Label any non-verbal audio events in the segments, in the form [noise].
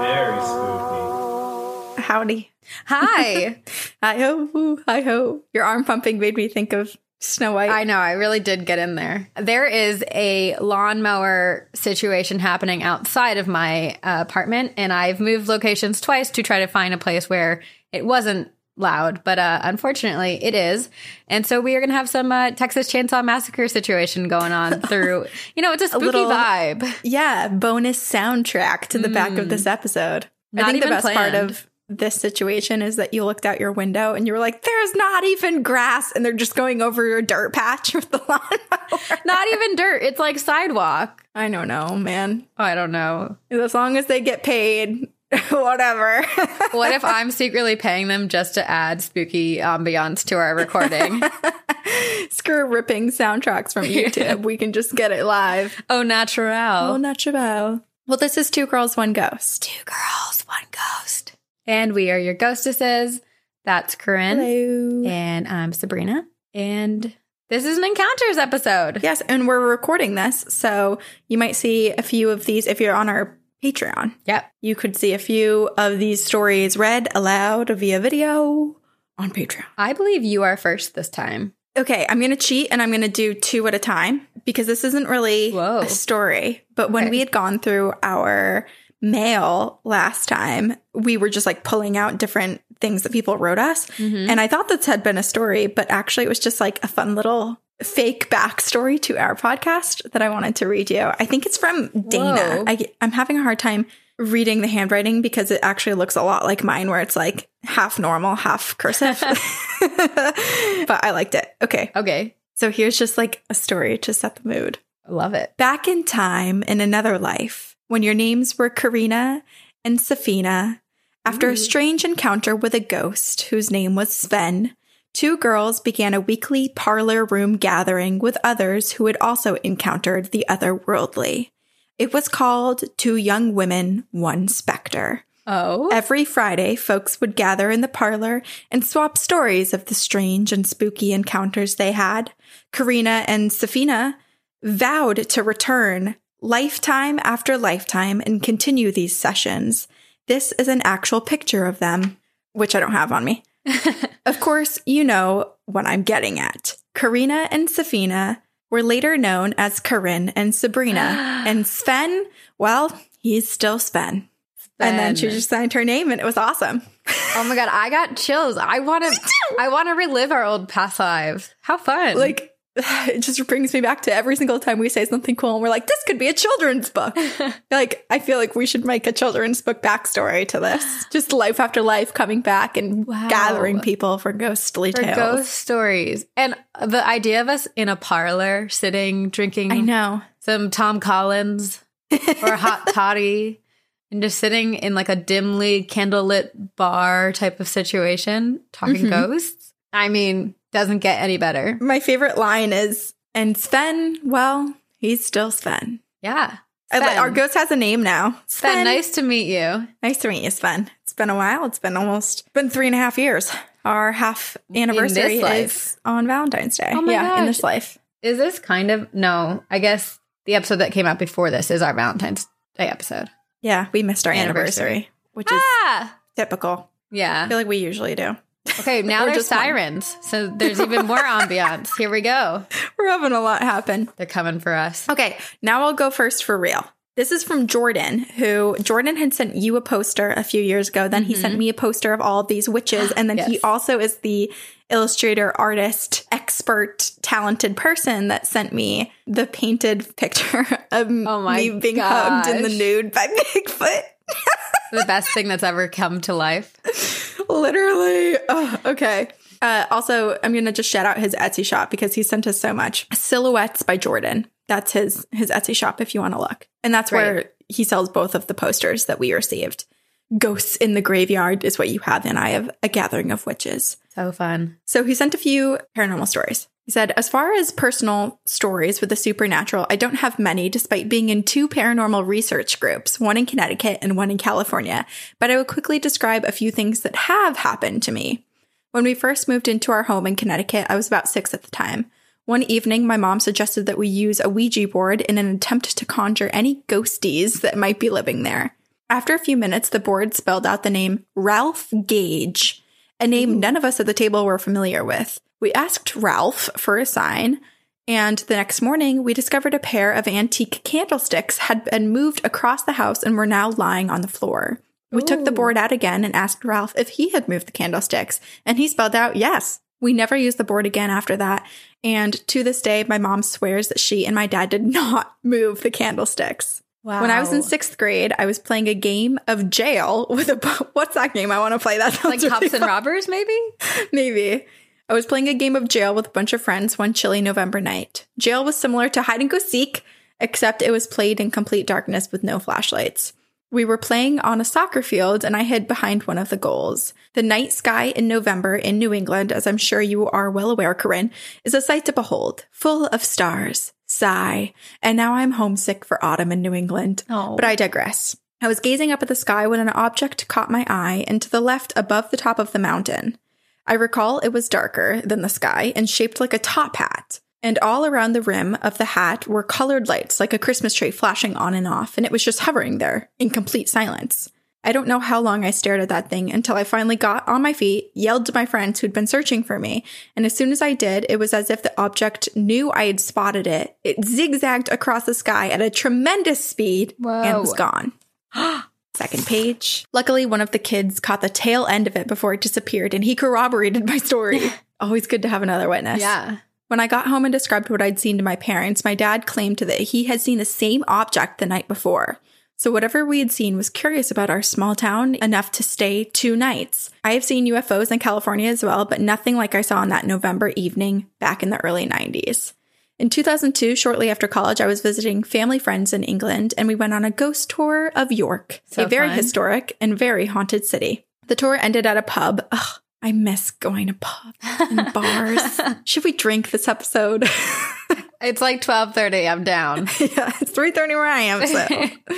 Very spooky. Howdy. Hi. [laughs] Hi ho. Hi ho. Your arm pumping made me think of Snow White. I know, I really did get in there. There is a lawnmower situation happening outside of my uh, apartment, and I've moved locations twice to try to find a place where it wasn't loud, but uh, unfortunately it is. And so we are going to have some uh, Texas Chainsaw Massacre situation going on [laughs] through, you know, it's a spooky little- vibe. yeah, bonus soundtrack to the back of this episode. I Not think the best part of this situation is that you looked out your window and you were like, there's not even grass, and they're just going over your dirt patch with the [laughs] lawnmower. Not even dirt, it's like sidewalk. I don't know, man. I don't know. As long as they get paid, [laughs] whatever. What if I'm secretly paying them just to add spooky ambiance to our recording? [laughs] Screw ripping soundtracks from YouTube. we can just get it live. oh, natural. Oh, natural. Well, this is Two Girls, One Ghost. Two Girls, One Ghost. And we are your ghostesses. That's Corinne. Hello. And I'm Sabrina. And this is an encounters episode. Yes, and we're recording this, so you might see a few of these if you're on our Patreon. Yep. You could see a few of these stories read aloud via video on Patreon. I believe you are first this time. Okay, I'm going to cheat and I'm going to do two at a time because this isn't really Whoa. a story. But when Okay. we had gone through our mail last time, we were just like pulling out different things that people wrote us. Mm-hmm. And I thought this had been a story, but actually it was just like a fun little fake backstory to our podcast that I wanted to read you. I think it's from Dana. Whoa. I, I'm having a hard time reading the handwriting because it actually looks a lot like mine, where it's like half normal, half cursive. [laughs] [laughs] but I liked it. Okay. Okay. So here's just like a story to set the mood. I love it. Back in time in another life, when your names were Karina and Safina, after a strange encounter with a ghost whose name was Sven, two girls began a weekly parlor room gathering with others who had also encountered the otherworldly. It was called Two Young Women, One Spectre. Oh. Every Friday, folks would gather in the parlor and swap stories of the strange and spooky encounters they had. Karina and Safina vowed to return lifetime after lifetime and continue these sessions. This is an actual picture of them, which I don't have on me. [laughs] of course, you know what I'm getting at. Karina and Safina were later known as Corinne and Sabrina. [gasps] and Sven, well, he's still Sven. And then she just signed her name and it was awesome. Oh my god, I got chills. I want [laughs] to I want to relive our old past lives. How fun. Like, [laughs] it just brings me back to every single time we say something cool and we're like, this could be a children's book. [laughs] like, I feel like we should make a children's book backstory to this. [gasps] Just life after life coming back and Wow. gathering people for ghostly for tales. ghost stories. And the idea of us in a parlor sitting drinking I know. some Tom Collins or hot [laughs] toddy and just sitting in like a dimly candlelit bar type of situation talking Mhm. ghosts. I mean, doesn't get any better. My favorite line is, and Sven, well, he's still Sven. Yeah. I Sven. our ghost has a name now. Sven, nice to meet you. Nice to meet you, Sven. It's been a while. It's been almost been three and a half years. Our half anniversary life. is on Valentine's Day. Oh my yeah, in this life. Is this kind of no? I guess the episode that came out before this is our Valentine's Day episode. Yeah, we missed our Anniversary. anniversary, which is Ah, typical. I yeah. feel like we usually do. Okay, [laughs] now there's just one. sirens, so there's even more ambiance. Here we go. [laughs] We're having a lot happen. They're coming for us. Okay, now I'll go first for real. This is from Jordan, who Jordan had sent you a poster a few years ago. Then he sent mm-hmm. me a poster of all of these witches. And then he also is the illustrator, artist, expert, talented person that sent me the painted picture [laughs] of Oh me being hugged in the nude by Bigfoot. the best thing that's ever come to life. Literally. Oh, okay. Uh, also, I'm gonna just shout out his Etsy shop because he sent us so much. Silhouettes by Jordan. That's his his Etsy shop if you want to look, and that's Right. where he sells both of the posters that we received. Ghosts in the graveyard is what you have, and I have a gathering of witches. So fun. So he sent a few paranormal stories. He said, As far as personal stories with the supernatural, I don't have many, despite being in two paranormal research groups, one in Connecticut and one in California. But I will quickly describe a few things that have happened to me. When we first moved into our home in Connecticut, I was about six at the time. One evening, my mom suggested that we use a Ouija board in an attempt to conjure any ghosties that might be living there. After a few minutes, the board spelled out the name Ralph Gage, a name none of us at the table were familiar with. We asked Ralph for a sign, and the next morning we discovered a pair of antique candlesticks had been moved across the house and were now lying on the floor. We took the board out again and asked Ralph if he had moved the candlesticks, and he spelled out yes. We never used the board again after that, and to this day, my mom swears that she and my dad did [laughs] not move the candlesticks. Wow. When I was in sixth grade, I was playing a game of jail with a. [laughs] What's that game? I want to play that. like really cops and robbers, maybe? [laughs] Maybe. I was playing a game of jail with a bunch of friends one chilly November night. Jail was similar to hide and go seek, except it was played in complete darkness with no flashlights. We were playing on a soccer field and I hid behind one of the goals. The night sky in November in New England, as I'm sure you are well aware, Corinne, is a sight to behold, full of stars. Sigh. And now I'm homesick for autumn in New England. Oh. But I digress. I was gazing up at the sky when an object caught my eye and to the left above the top of the mountain. I recall it was darker than the sky and shaped like a top hat. And all around the rim of the hat were colored lights like a Christmas tree flashing on and off, and it was just hovering there in complete silence. I don't know how long I stared at that thing until I finally got on my feet, yelled to my friends who'd been searching for me, and as soon as I did, it was as if the object knew I had spotted it. It zigzagged across the sky at a tremendous speed and was gone. [gasps] [gasps] Second page. Luckily, one of the kids caught the tail end of it before it disappeared, and he corroborated my story. [laughs] Always good to have another witness. Yeah. When I got home and described what I'd seen to my parents, my dad claimed that he had seen the same object the night before. So whatever we had seen was curious about our small town enough to stay two nights. I have seen UFOs in California as well, but nothing like I saw on that November evening back in the early 90s. In 2002, shortly after college, I was visiting family friends in England and we went on a ghost tour of York, So a very fun. historic and very haunted city. The tour ended at a pub. Ugh, I miss going to pubs and [laughs] bars. Should we drink this episode? [laughs] It's like 12:30. I'm down. [laughs] yeah, it's 3.30 where I am, so.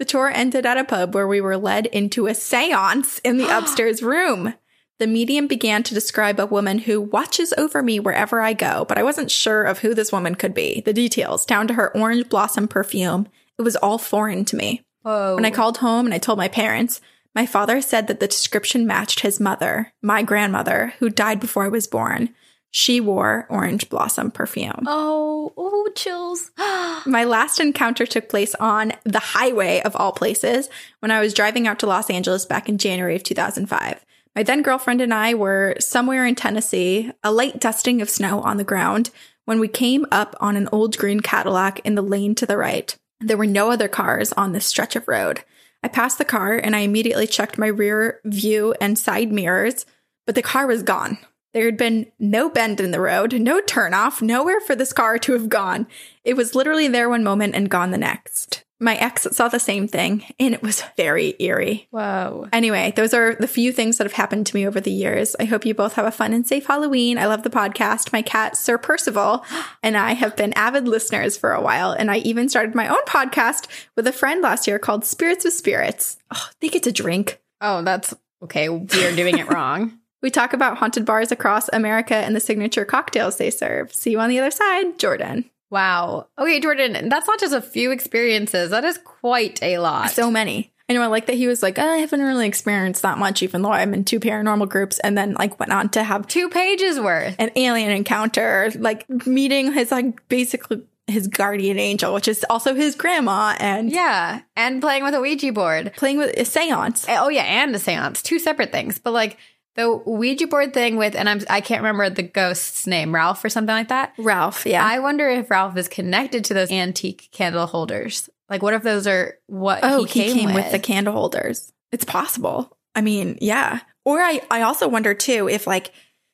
the tour ended at a pub where we were led into a seance in the [gasps] upstairs room. The medium began to describe a woman who watches over me wherever I go, but I wasn't sure of who this woman could be. The details, down to her orange blossom perfume, it was all foreign to me. Whoa. When I called home and I told my parents, my father said that the description matched his mother, my grandmother, who died before I was born. She wore orange blossom perfume. Oh, oh, chills. [gasps] My last encounter took place on the highway of all places when I was driving out to Los Angeles back in January of 2005. My then girlfriend and I were somewhere in Tennessee, a light dusting of snow on the ground, when we came up on an old green Cadillac in the lane to the right. There were no other cars on this stretch of road. I passed the car and I immediately checked my rear view and side mirrors, but the car was gone. There had been no bend in the road, no turnoff, nowhere for this car to have gone. It was literally there one moment and gone the next. My ex saw the same thing, and it was very eerie. Whoa. Anyway, those are the few things that have happened to me over the years. I hope you both have a fun and safe Halloween. I love the podcast. My cat, Sir Percival, [gasps] and I have been avid listeners for a while, and I even started my own podcast with a friend last year called Spirits with Spirits. Oh, they get to drink. Oh, that's okay. We're doing it [laughs] wrong. We talk about haunted bars across America and the signature cocktails they serve. See you on the other side, Jordan. Wow. Okay, Jordan, that's not just a few experiences. That is quite a lot. So many. I know I like that he was like, "Oh, I haven't really experienced that much, even though I'm in two paranormal groups, and then like went on to have two pages worth. an alien encounter, like meeting his like basically his guardian angel, which is also his grandma, and Yeah. And playing with a Ouija board. playing with a seance. Oh, yeah. And a seance. Two separate things. But like, The Ouija board thing with, and I'm I can't remember the ghost's name, Ralph or something like that. Ralph, yeah. I wonder if Ralph is connected to those antique candle holders. Like, what if those are what oh, he came, with. the candle holders. It's possible. I mean, yeah. Or I, I also wonder too if like,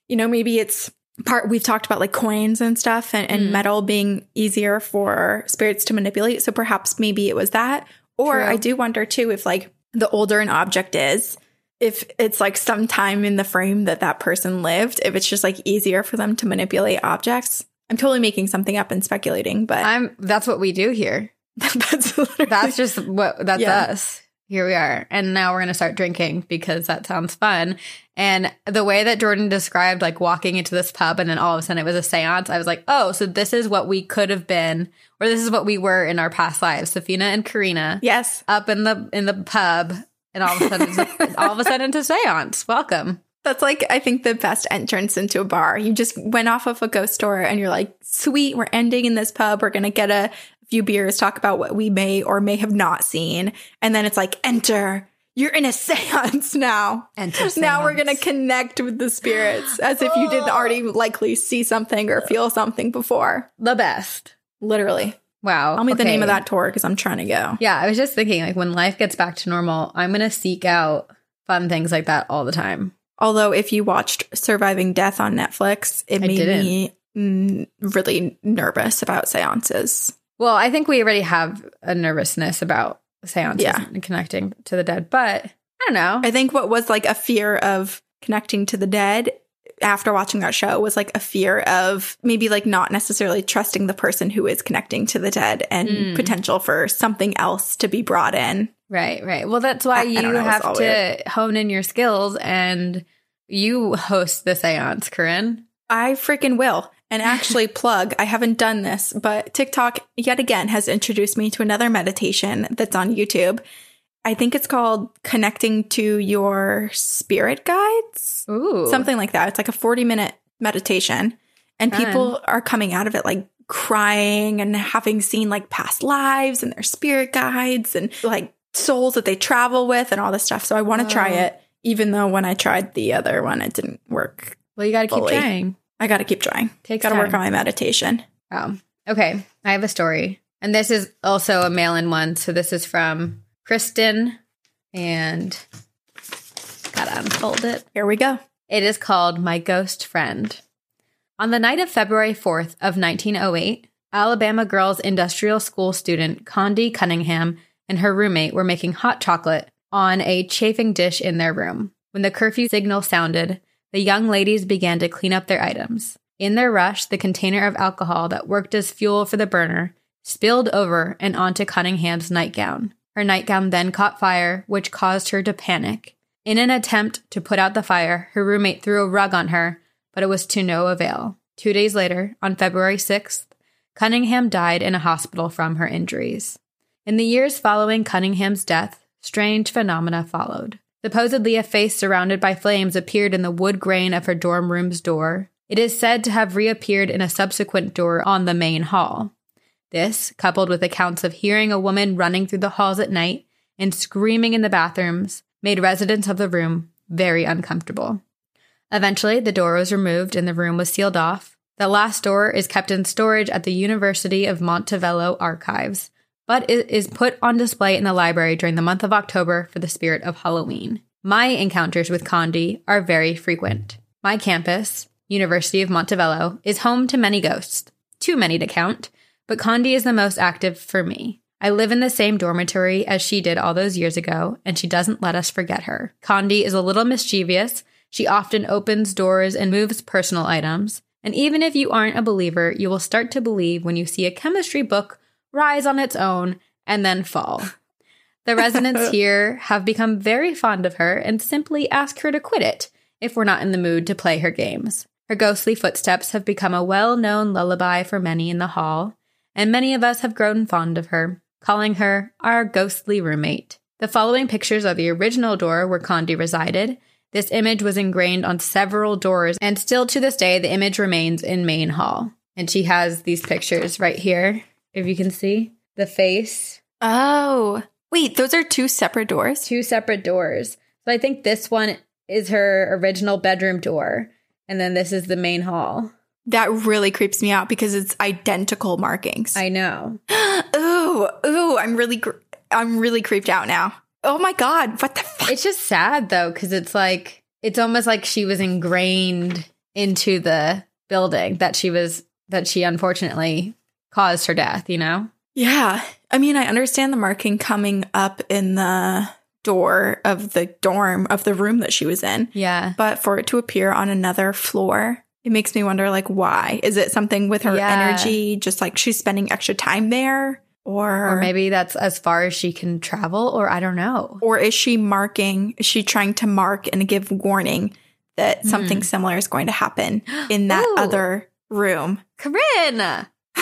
you know, maybe it's part we've talked about like coins and stuff and, and Mm. metal being easier for spirits to manipulate. So perhaps maybe it was that. Or True. I do wonder too if like the older an object is, if it's like some time in the frame that that person lived, if it's just like easier for them to manipulate objects. I'm totally making something up and speculating, but I'm. That's what we do here. [laughs] that's That's just what. That's Yeah. us. Here we are, and now we're gonna start drinking because that sounds fun. And the way that Jordan described, like walking into this pub, and then all of a sudden it was a séance, I was like, oh, so this is what we could have been, or this is what we were in our past lives. Safina and Karina yes. up in the in the pub, and all of a sudden, all of a sudden, into séance. Welcome. That's like, I think, the best entrance into a bar. You just went off of a ghost store and you're like, sweet, we're ending in this pub. We're going to get a few beers, talk about what we may or may have not seen. And then it's like, enter. You're in a seance now. Enter Now we're going to connect with the spirits [gasps] as if you didn't already oh. likely see something or feel something before. The best. Literally. Wow. Tell me the name of that tour because I'm trying to go. Yeah, I was just thinking, like, when life gets back to normal, I'm gonna seek out fun things like that all the time. Although, if you watched Surviving Death on Netflix, it I made didn't. me mm, really nervous about seances. Well, I think we already have a nervousness about seances Yeah. and connecting to the dead, but I don't know. I think what was like a fear of connecting to the dead after watching that show was like a fear of maybe like not necessarily trusting the person who is connecting to the dead and Mm. potential for something else to be brought in. right, right. Well, that's why I- I you don't know, have to weird. hone in your skills and you host the seance, Corinne. I freaking will. And actually, [laughs] plug, I haven't done this, but TikTok yet again has introduced me to another meditation that's on YouTube. I think it's called Connecting to Your Spirit Guides. Ooh. something like that. It's like a 40 minute meditation, and Fun. people are coming out of it like crying and having seen like past lives and their spirit guides and like souls that they travel with and all this stuff. So I want to try it, even though when I tried the other one, it didn't work. Well, you got to keep trying. I got to keep trying. Takes Got to work on my meditation. Wow. Okay. I have a story. And this is also a mail in one. So this is from Kristen. And gotta unfold it. Here we go. It is called My Ghost Friend. On the night of February 4th of 1908, Alabama Girls Industrial School student Condie Cunningham and her roommate were making hot chocolate on a chafing dish in their room. When the curfew signal sounded, the young ladies began to clean up their items. In their rush, the container of alcohol that worked as fuel for the burner spilled over and onto Cunningham's nightgown. Her nightgown then caught fire, which caused her to panic. In an attempt to put out the fire, her roommate threw a rug on her, but it was to no avail. Two days later, on February 6th, Cunningham died in a hospital from her injuries. In the years following Cunningham's death, strange phenomena followed. Supposedly, a face surrounded by flames appeared in the wood grain of her dorm room's door. It is said to have reappeared in a subsequent door on the main hall. This, coupled with accounts of hearing a woman running through the halls at night and screaming in the bathrooms, made residents of the room very uncomfortable. Eventually, the door was removed and the room was sealed off. The last door is kept in storage at the University of Montevallo archives, but it is put on display in the library during the month of October for the spirit of Halloween. My encounters with Condie are very frequent. My campus, University of Montevallo, is home to many ghosts, too many to count, but Condie is the most active for me. I live in the same dormitory as she did all those years ago, and she doesn't let us forget her. Condie is a little mischievous. She often opens doors and moves personal items. And even if you aren't a believer, you will start to believe when you see a chemistry book rise on its own and then fall. [laughs] The residents here have become very fond of her and simply ask her to quit it if we're not in the mood to play her games. Her ghostly footsteps have become a well known lullaby for many in the hall, and many of us have grown fond of her, calling her our ghostly roommate. The following pictures are the original door where Condie resided. This image was ingrained on several doors, and still to this day, the image remains in Main Hall. And she has these pictures right here, if you can see the face, Oh, wait, those are two separate doors? two separate doors. So I think this one is her original bedroom door. And then this is the main hall. That really creeps me out because it's identical markings. I know. [gasps] ooh, ooh, I'm really, I'm really creeped out now. Oh my god, what the fuck? It's just sad though, because it's like it's almost like she was ingrained into the building that she was that she unfortunately caused her death, you know? Yeah. I mean, I understand the marking coming up in the door of the dorm of the room that she was in, Yeah. but for it to appear on another floor, it makes me wonder like why? Is it something with her Yeah. energy just like she's spending extra time there or Or maybe that's as far as she can travel, or I don't know. or is she marking is she trying to mark and give warning that hmm. something similar is going to happen in that. Ooh. other room? [laughs] Corinne! [laughs]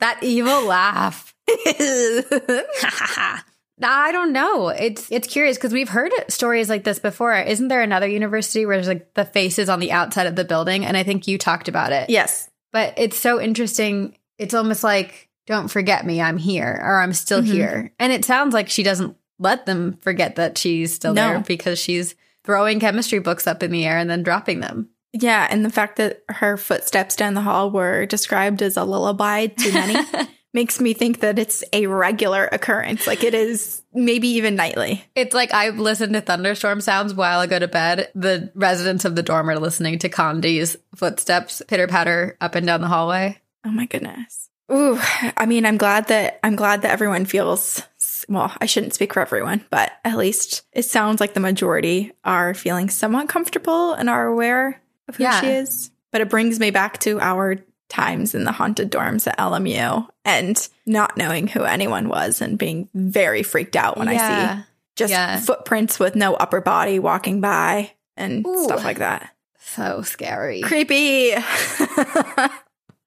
that evil laugh. [laughs] I don't know. It's it's curious because we've heard stories like this before. Isn't there another university where there's like the faces on the outside of the building? And I think you talked about it. yes. But it's so interesting. It's almost like, don't forget me, I'm here, or I'm still Mhm. here. And it sounds like she doesn't let them forget that she's still No. there because she's throwing chemistry books up in the air and then dropping them. Yeah, and the fact that her footsteps down the hall were described as a lullaby to many [laughs] makes me think that it's a regular occurrence. Like it is maybe even nightly. It's like I listen to thunderstorm sounds while I go to bed. The residents of the dorm are listening to Condie's footsteps pitter patter up and down the hallway. Oh my goodness. Ooh, I mean, I'm glad that I'm glad that everyone feels well, I shouldn't speak for everyone, but at least it sounds like the majority are feeling somewhat comfortable and are aware of who Yeah. she is. But it brings me back to our times in the haunted dorms at LMU and not knowing who anyone was and being very freaked out when I see just Yeah. footprints with no upper body walking by and Ooh. stuff like that. So scary. Creepy. [laughs]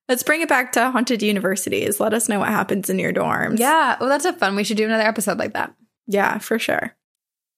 Let's bring it back to haunted universities. Let us know what happens in your dorms. Yeah. Well, that's a fun. We should do another episode like that. Yeah, for sure.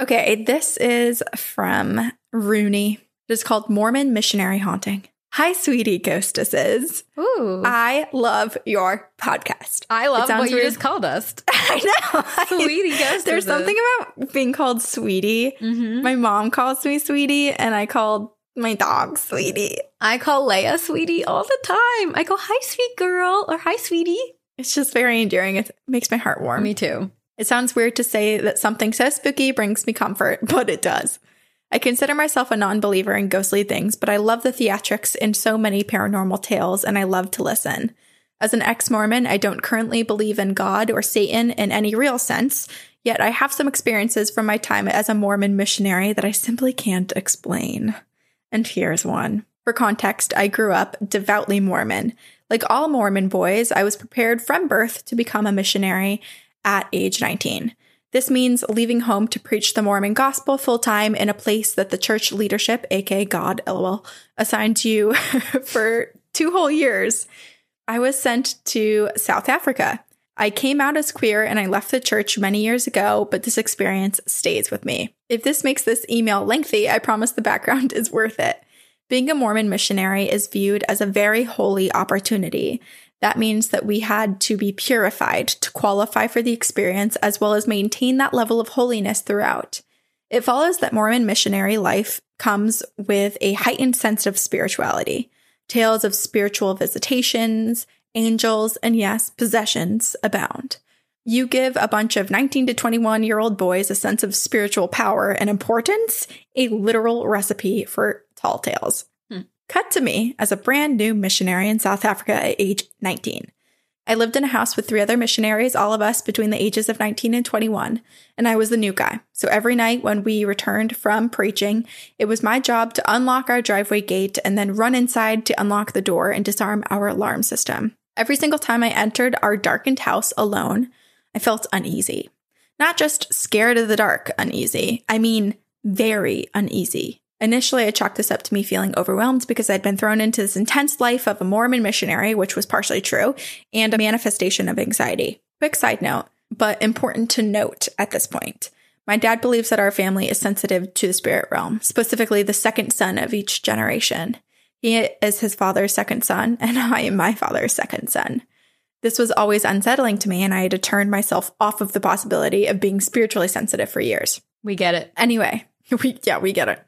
Okay, this is from Rooney. It is called Mormon Missionary Haunting. Hi, sweetie ghostesses. Ooh. I love your podcast. I love what you just called us. [laughs] I know. Sweetie [laughs] ghostesses. There's something about being called sweetie. Mm-hmm. My mom calls me sweetie, and I called my dog sweetie. I call Leia sweetie all the time. I go, hi, sweet girl, or hi, sweetie. It's just very endearing. It makes my heart warm. Me too. It sounds weird to say that something so spooky brings me comfort, [laughs] but it does. I consider myself a non believer in ghostly things, but I love the theatrics in so many paranormal tales and I love to listen. As an ex Mormon, I don't currently believe in God or Satan in any real sense, yet I have some experiences from my time as a Mormon missionary that I simply can't explain. And here's one. For context, I grew up devoutly Mormon. Like all Mormon boys, I was prepared from birth to become a missionary at age 19. This means leaving home to preach the Mormon gospel full time in a place that the church leadership, aka God, lol, assigned you [laughs] for two whole years. I was sent to South Africa. I came out as queer and I left the church many years ago, but this experience stays with me. If this makes this email lengthy, I promise the background [laughs] is worth it. Being a Mormon missionary is viewed as a very holy opportunity. That means that we had to be purified to qualify for the experience as well as maintain that level of holiness throughout. It follows that Mormon missionary life comes with a heightened sense of spirituality. Tales of spiritual visitations, angels, and yes, possessions abound. You give a bunch of 19 to 21 year old boys a sense of spiritual power and importance, a literal recipe for tall tales. Cut to me as a brand new missionary in South Africa at age 19. I lived in a house with three other missionaries, all of us between the ages of 19 and 21, and I was the new guy. So every night when we returned from preaching, it was my job to unlock our driveway gate and then run inside to unlock the door and disarm our alarm system. Every single time I entered our darkened house alone, I felt uneasy. Not just scared of the dark uneasy, I mean very uneasy. Initially, I chalked this up to me feeling overwhelmed because I'd been thrown into this intense life of a Mormon missionary, which was partially true, and a manifestation of anxiety. Quick side note, but important to note at this point. My dad believes that our family is sensitive to the spirit realm, specifically the second son of each generation. He is his father's second son, and [laughs] I am my father's second son. This was always unsettling to me, and I had to turn myself off of the possibility of being spiritually sensitive for years. We get it. Anyway, [laughs] we, yeah, we get it.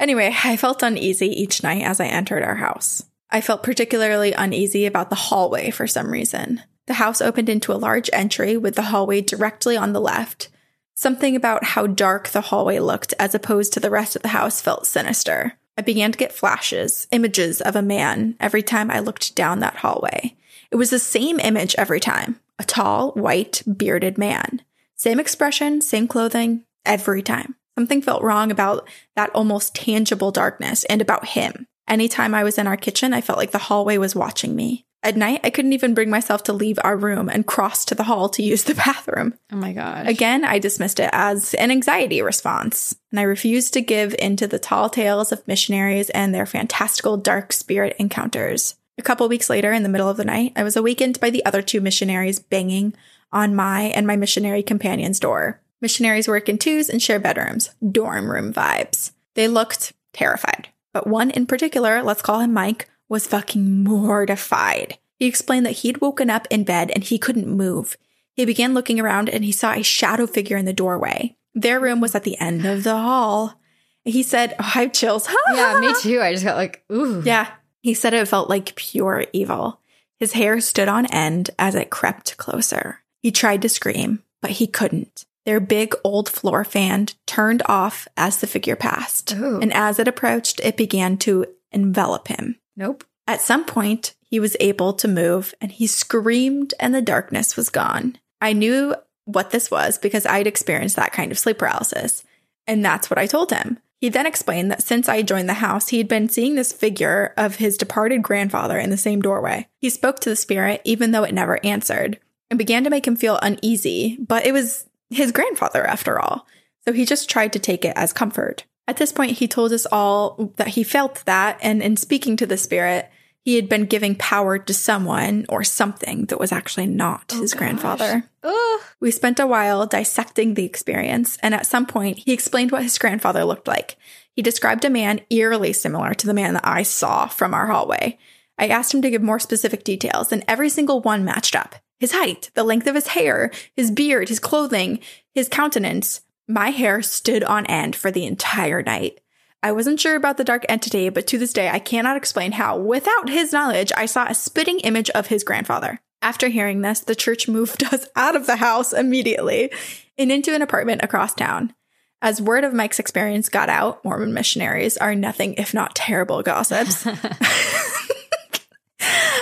Anyway, I felt uneasy each night as I entered our house. I felt particularly uneasy about the hallway for some reason. The house opened into a large entry with the hallway directly on the left. Something about how dark the hallway looked as opposed to the rest of the house felt sinister. I began to get flashes, images of a man every time I looked down that hallway. It was the same image every time a tall, white, bearded man. Same expression, same clothing, every time. Something felt wrong about that almost tangible darkness and about him. Anytime I was in our kitchen, I felt like the hallway was watching me. At night, I couldn't even bring myself to leave our room and cross to the hall to use the [laughs] bathroom. Oh my god. Again, I dismissed it as an anxiety response, and I refused to give in to the tall tales of missionaries and their fantastical dark spirit encounters. A couple weeks later, in the middle of the night, I was awakened by the other two missionaries banging on my and my missionary companion's door. Missionaries work in twos and share bedrooms, dorm room vibes. They looked terrified, but one in particular, let's call him Mike, was fucking mortified. He explained that he'd woken up in bed and he couldn't move. He began looking around and he saw a shadow figure in the doorway. Their room was at the end of the hall. He said, oh, I have chills. [laughs] yeah, me too. I just got like, ooh. Yeah. He said it felt like pure evil. His hair stood on end as it crept closer. He tried to scream, but he couldn't. Their big old floor fan turned off as the figure passed. Ooh. And as it approached, it began to envelop him. Nope. At some point, he was able to move and he screamed, and the darkness was gone. I knew what this was because I'd experienced that kind of sleep paralysis. And that's what I told him. He then explained that since I joined the house, he had been seeing this figure of his departed grandfather in the same doorway. He spoke to the spirit, even though it never answered, and began to make him feel uneasy, but it was his grandfather after all. So he just tried to take it as comfort. At this point, he told us all that he felt that, and in speaking to the spirit, he had been giving power to someone or something that was actually not oh, his grandfather. Ugh. We spent a while dissecting the experience, and at some point, he explained what his grandfather looked like. He described a man eerily similar to the man that I saw from our hallway. I asked him to give more specific details, and every single one matched up his height, the length of his hair, his beard, his clothing, his countenance. My hair stood on end for the entire night. I wasn't sure about the dark entity, but to this day, I cannot explain how, without his knowledge, I saw a spitting image of his grandfather. After hearing this, the church moved [laughs] us out of the house immediately and into an apartment across town. As word of Mike's experience got out, Mormon missionaries are nothing if not terrible gossips. [laughs]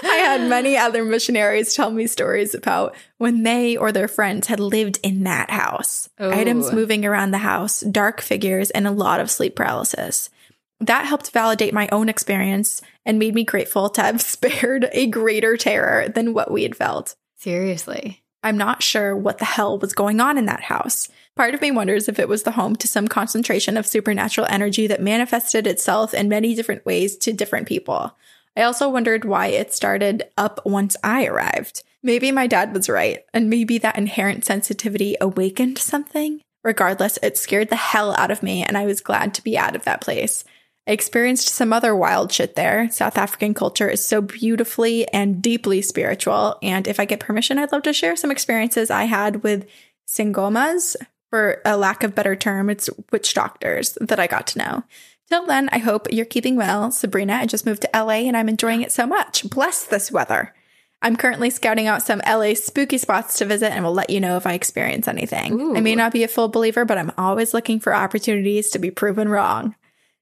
I had many other missionaries tell me stories about when they or their friends had lived in that house. Ooh. Items moving around the house, dark figures, and a lot of sleep paralysis. That helped validate my own experience and made me grateful to have [laughs] spared a greater terror than what we had felt. Seriously. I'm not sure what the hell was going on in that house. Part of me wonders if it was the home to some concentration of supernatural energy that manifested itself in many different ways to different people. I also wondered why it started up once I arrived. Maybe my dad was right, and maybe that inherent sensitivity awakened something. Regardless, it scared the hell out of me, and I was glad to be out of that place. I experienced some other wild shit there. South African culture is so beautifully and deeply spiritual, and if I get permission, I'd love to share some experiences I had with Sangomas. For a lack of better term, it's witch doctors that I got to know. Till then, I hope you're keeping well. Sabrina, I just moved to LA and I'm enjoying it so much. Bless this weather. I'm currently scouting out some LA spooky spots to visit and will let you know if I experience anything. Ooh. I may not be a full believer, but I'm always looking for opportunities to be proven wrong.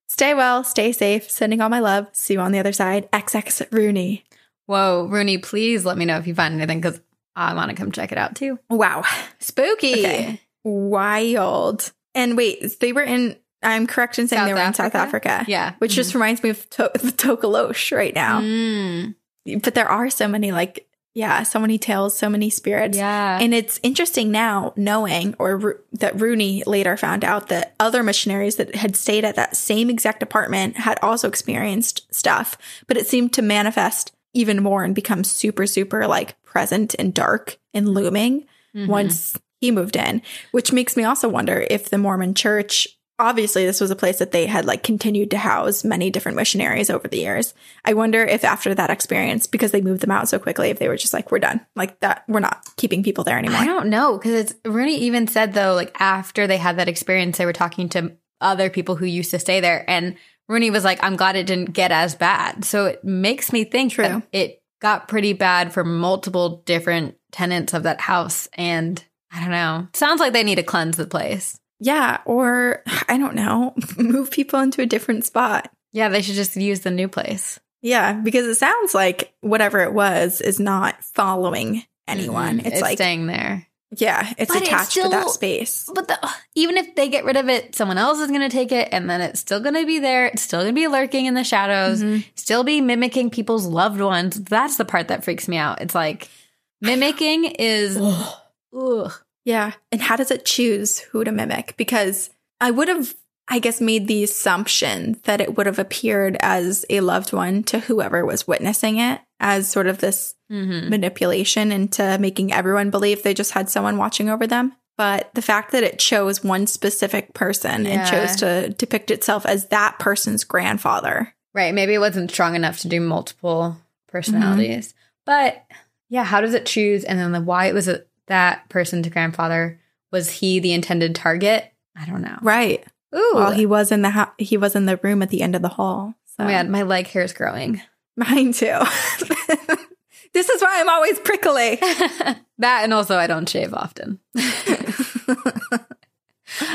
Stay well, stay safe, sending all my love. See you on the other side. XX Rooney. Whoa, Rooney, please let me know if you find anything because I want to come check it out too. Wow. Spooky. Okay. Wild. And wait, they were in, I'm correct in saying South they were in South Africa? Yeah. Which just reminds me of to- [laughs] the Tokoloshe right now. Mm, But there are so many, like, yeah, so many tales, so many spirits. yeah. And it's interesting now knowing, or Ru- that Rooney later found out that other missionaries that had stayed at that same exact apartment had also experienced stuff, but it seemed to manifest even more and become super, super like present and dark and looming Mm-hmm. once he moved in, which makes me also wonder if the Mormon church. Obviously, this was a place that they had like continued to house many different missionaries over the years. I wonder if after that experience, because they moved them out so quickly, if they were just like, we're done. Like that, we're not keeping people there anymore. I don't know because it's Rooney even said though, like after they had that experience, they were talking to other people who used to stay there, and Rooney was like, "I'm glad it didn't get as bad." So it makes me think True. that it got pretty bad for multiple different tenants of that house, and I don't know. Sounds like they need to cleanse the place. Yeah, or [sighs] I don't know, [laughs] move people into a different spot. Yeah, they should just use the new place. Yeah, because it sounds like whatever it was is not following anyone. Mhm. It's, like, staying there. yeah, it's But it's attached to that space. But the, even if they get rid of it, someone else is going to take it, and then it's still going to be there. It's still going to be lurking in the shadows, still be mimicking people's loved ones. That's the part that freaks me out. It's like mimicking is. [sighs] ugh. Yeah. And how does it choose who to mimic? Because I would have, I guess, made the assumption that it would have appeared as a loved one to whoever was witnessing it as sort of this Mhm. manipulation into making everyone believe they just had someone watching over them. But the fact that it chose one specific person and chose to depict itself as that person's grandfather. Right. Maybe it wasn't strong enough to do multiple personalities. But yeah, how does it choose? And then the why it was a, that person to grandfather. Was he the intended target? I don't know. Right. Ooh. Well, he was in the ho- he was in the room at the end of the hall. So. oh my my leg hair is growing. [laughs] Mine too. [laughs] this is why I'm always prickly. [laughs] that and also I don't shave often.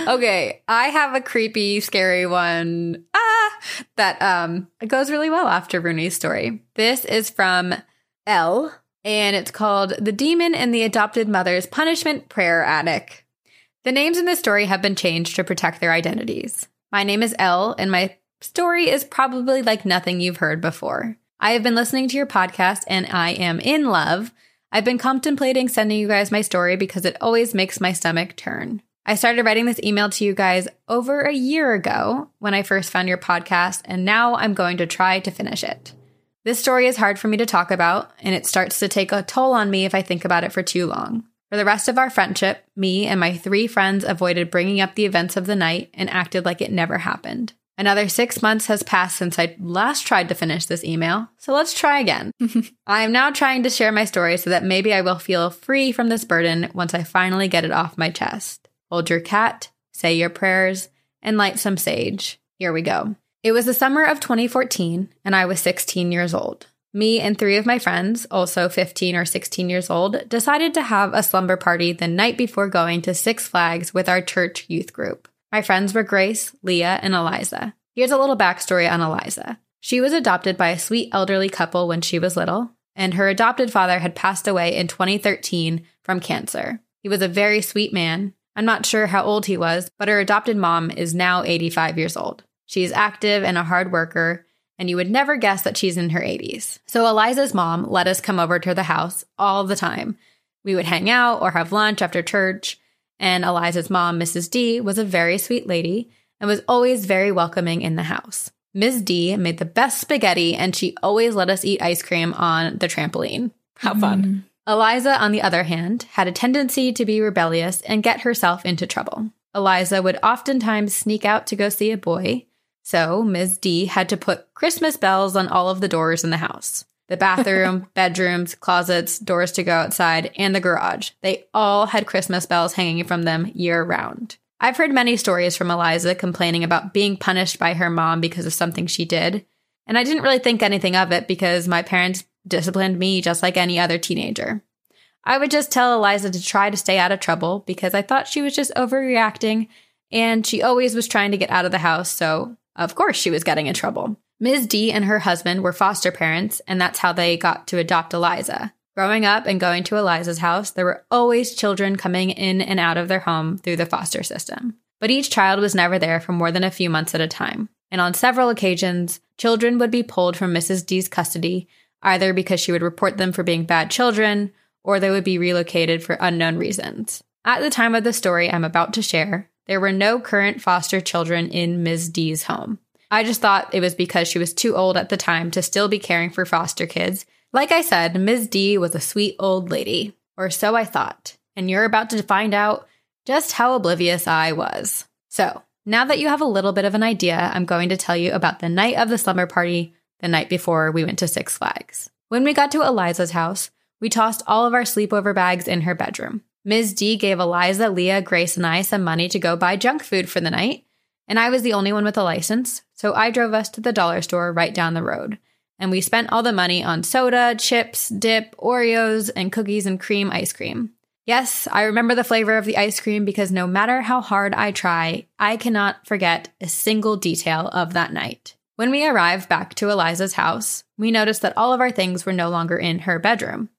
okay, I have a creepy, scary one. Ah, that um it goes really well after Rooney's story. This is from L, and it's called "The Demon and the Adopted Mother's Punishment Prayer Attic." The names in this story have been changed to protect their identities. My name is L, and my story is probably like nothing you've heard before. I have been listening to your podcast, and I am in love. I've been contemplating sending you guys my story because it always makes my stomach turn. I started writing this email to you guys over a year ago when I first found your podcast, and now I'm going to try to finish it. This story is hard for me to talk about, and it starts to take a toll on me if I think about it for too long. For the rest of our friendship, me and my three friends avoided bringing up the events of the night and acted like it never happened. Another six months has passed since I last tried to finish this email, so let's try again. [laughs] I am now trying to share my story so that maybe I will feel free from this burden once I finally get it off my chest. Hold your cat, say your prayers, and light some sage. Here we go. It was the summer of 2014, and I was 16 years old. Me and three of my friends, also 15 or 16 years old, decided to have a slumber party the night before going to Six Flags with our church youth group. My friends were Grace, Leah, and Eliza. Here's a little backstory on Eliza. She was adopted by a sweet elderly couple when she was little, and her adopted father had passed away in 2013 from cancer. He was a very sweet man. I'm not sure how old he was, but her adopted mom is now 85 years old. She is active and a hard worker, and you would never guess that she's in her 80s. So Eliza's mom let us come over to the house all the time. We would hang out or have lunch after church, and Eliza's mom, Mrs. D, was a very sweet lady and was always very welcoming in the house. Ms. D made the best spaghetti, and she always let us eat ice cream on the trampoline. How fun. Mm. Eliza, on the other hand, had a tendency to be rebellious and get herself into trouble. Eliza would oftentimes sneak out to go see a boy, so Ms. D had to put Christmas bells on all of the doors in the house. The bathroom, [laughs] bedrooms, closets, doors to go outside, and the garage. They all had Christmas bells hanging from them year round. I've heard many stories from Eliza complaining about being punished by her mom because of something she did, and I didn't really think anything of it because my parents disciplined me just like any other teenager. I would just tell Eliza to try to stay out of trouble because I thought she was just overreacting and she always was trying to get out of the house, so of course she was getting in trouble. Ms. D and her husband were foster parents, and that's how they got to adopt Eliza. Growing up and going to Eliza's house, there were always children coming in and out of their home through the foster system. But each child was never there for more than a few months at a time. And on several occasions, children would be pulled from Mrs. D's custody, either because she would report them for being bad children or they would be relocated for unknown reasons. At the time of the story I'm about to share, there were no current foster children in Ms. D's home. I just thought it was because she was too old at the time to still be caring for foster kids. Like I said, Ms. D was a sweet old lady, or so I thought, and you're about to find out just how oblivious I was. So, now that you have a little bit of an idea, I'm going to tell you about the night of the slumber party the night before we went to Six Flags. When we got to Eliza's house, we tossed all of our sleepover bags in her bedroom. Ms. D gave Eliza, Leah, Grace, and I some money to go buy junk food for the night, and I was the only one with a license, so I drove us to the dollar store right down the road. And we spent all the money on soda, chips, dip, Oreos, and cookies and cream ice cream. Yes, I remember the flavor of the ice cream because no matter how hard I try, I cannot forget a single detail of that night. When we arrived back to Eliza's house, we noticed that all of our things were no longer in her bedroom.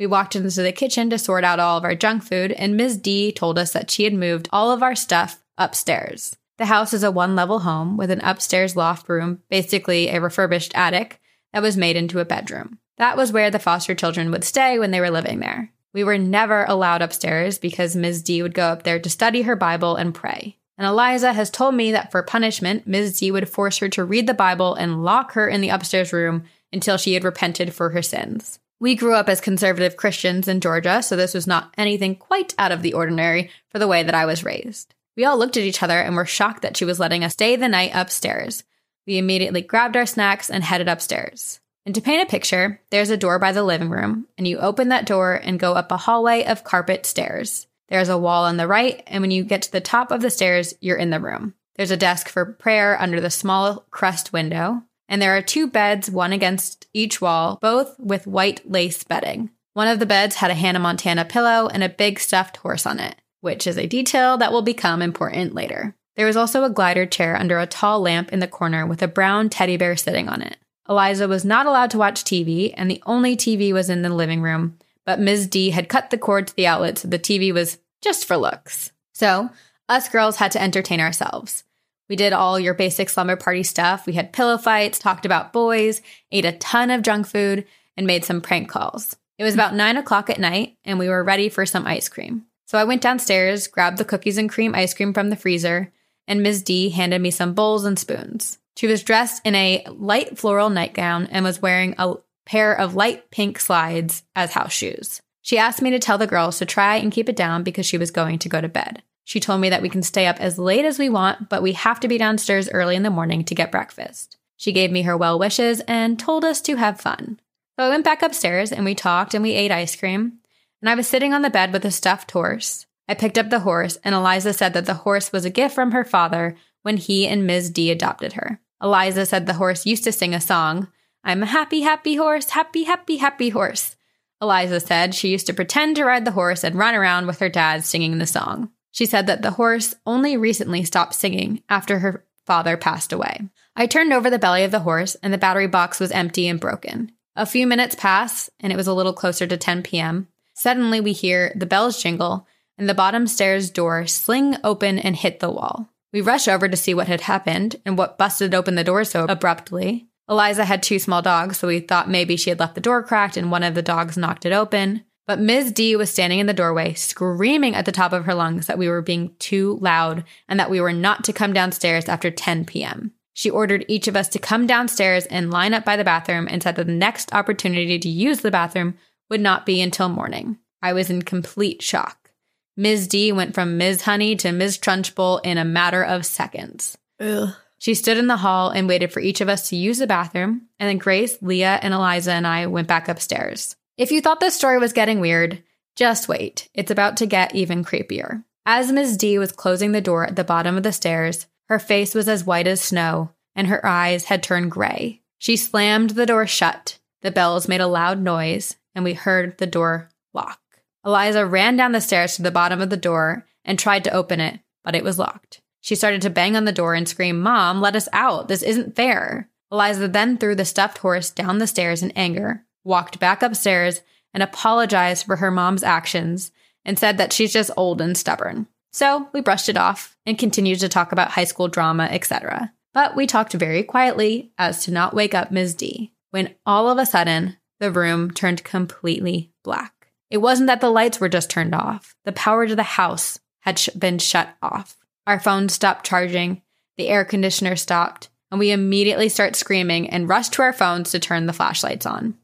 We walked into the kitchen to sort out all of our junk food, and Ms. D told us that she had moved all of our stuff upstairs. The house is a one level home with an upstairs loft room, basically a refurbished attic, that was made into a bedroom. That was where the foster children would stay when they were living there. We were never allowed upstairs because Ms. D would go up there to study her Bible and pray. And Eliza has told me that for punishment, Ms. D would force her to read the Bible and lock her in the upstairs room until she had repented for her sins. We grew up as conservative Christians in Georgia, so this was not anything quite out of the ordinary for the way that I was raised. We all looked at each other and were shocked that she was letting us stay the night upstairs. We immediately grabbed our snacks and headed upstairs. And to paint a picture, there's a door by the living room, and you open that door and go up a hallway of carpet stairs. There's a wall on the right, and when you get to the top of the stairs, you're in the room. There's a desk for prayer under the small crest window and there are two beds, one against each wall, both with white lace bedding. One of the beds had a Hannah Montana pillow and a big stuffed horse on it, which is a detail that will become important later. There was also a glider chair under a tall lamp in the corner with a brown teddy bear sitting on it. Eliza was not allowed to watch TV, and the only TV was in the living room, but Ms. D had cut the cord to the outlet so the TV was just for looks. So, us girls had to entertain ourselves. We did all your basic slumber party stuff. We had pillow fights, talked about boys, ate a ton of junk food, and made some prank calls. It was about nine o'clock at night, and we were ready for some ice cream. So I went downstairs, grabbed the cookies and cream ice cream from the freezer, and Ms. D handed me some bowls and spoons. She was dressed in a light floral nightgown and was wearing a pair of light pink slides as house shoes. She asked me to tell the girls to try and keep it down because she was going to go to bed. She told me that we can stay up as late as we want, but we have to be downstairs early in the morning to get breakfast. She gave me her well wishes and told us to have fun. So I went back upstairs and we talked and we ate ice cream. And I was sitting on the bed with a stuffed horse. I picked up the horse, and Eliza said that the horse was a gift from her father when he and Ms. D adopted her. Eliza said the horse used to sing a song I'm a happy, happy horse, happy, happy, happy horse. Eliza said she used to pretend to ride the horse and run around with her dad singing the song. She said that the horse only recently stopped singing after her father passed away. I turned over the belly of the horse, and the battery box was empty and broken. A few minutes pass, and it was a little closer to 10 p.m. Suddenly, we hear the bells jingle, and the bottom stairs door sling open and hit the wall. We rush over to see what had happened and what busted open the door so abruptly. Eliza had two small dogs, so we thought maybe she had left the door cracked and one of the dogs knocked it open. But Ms. D was standing in the doorway, screaming at the top of her lungs that we were being too loud and that we were not to come downstairs after 10 p.m. She ordered each of us to come downstairs and line up by the bathroom and said that the next opportunity to use the bathroom would not be until morning. I was in complete shock. Ms. D went from Ms. Honey to Ms. Trunchbull in a matter of seconds. Ugh. She stood in the hall and waited for each of us to use the bathroom, and then Grace, Leah, and Eliza and I went back upstairs. If you thought this story was getting weird, just wait. It's about to get even creepier. As Ms. D was closing the door at the bottom of the stairs, her face was as white as snow, and her eyes had turned gray. She slammed the door shut, the bells made a loud noise, and we heard the door lock. Eliza ran down the stairs to the bottom of the door and tried to open it, but it was locked. She started to bang on the door and scream, Mom, let us out. This isn't fair. Eliza then threw the stuffed horse down the stairs in anger, walked back upstairs, and apologized for her mom's actions and said that she's just old and stubborn. So we brushed it off and continued to talk about high school drama, etc. But we talked very quietly as to not wake up Ms. D, when all of a sudden the room turned completely black. It wasn't that the lights were just turned off, the power to the house had sh- been shut off. Our phones stopped charging, the air conditioner stopped, and we immediately start screaming and rushed to our phones to turn the flashlights on.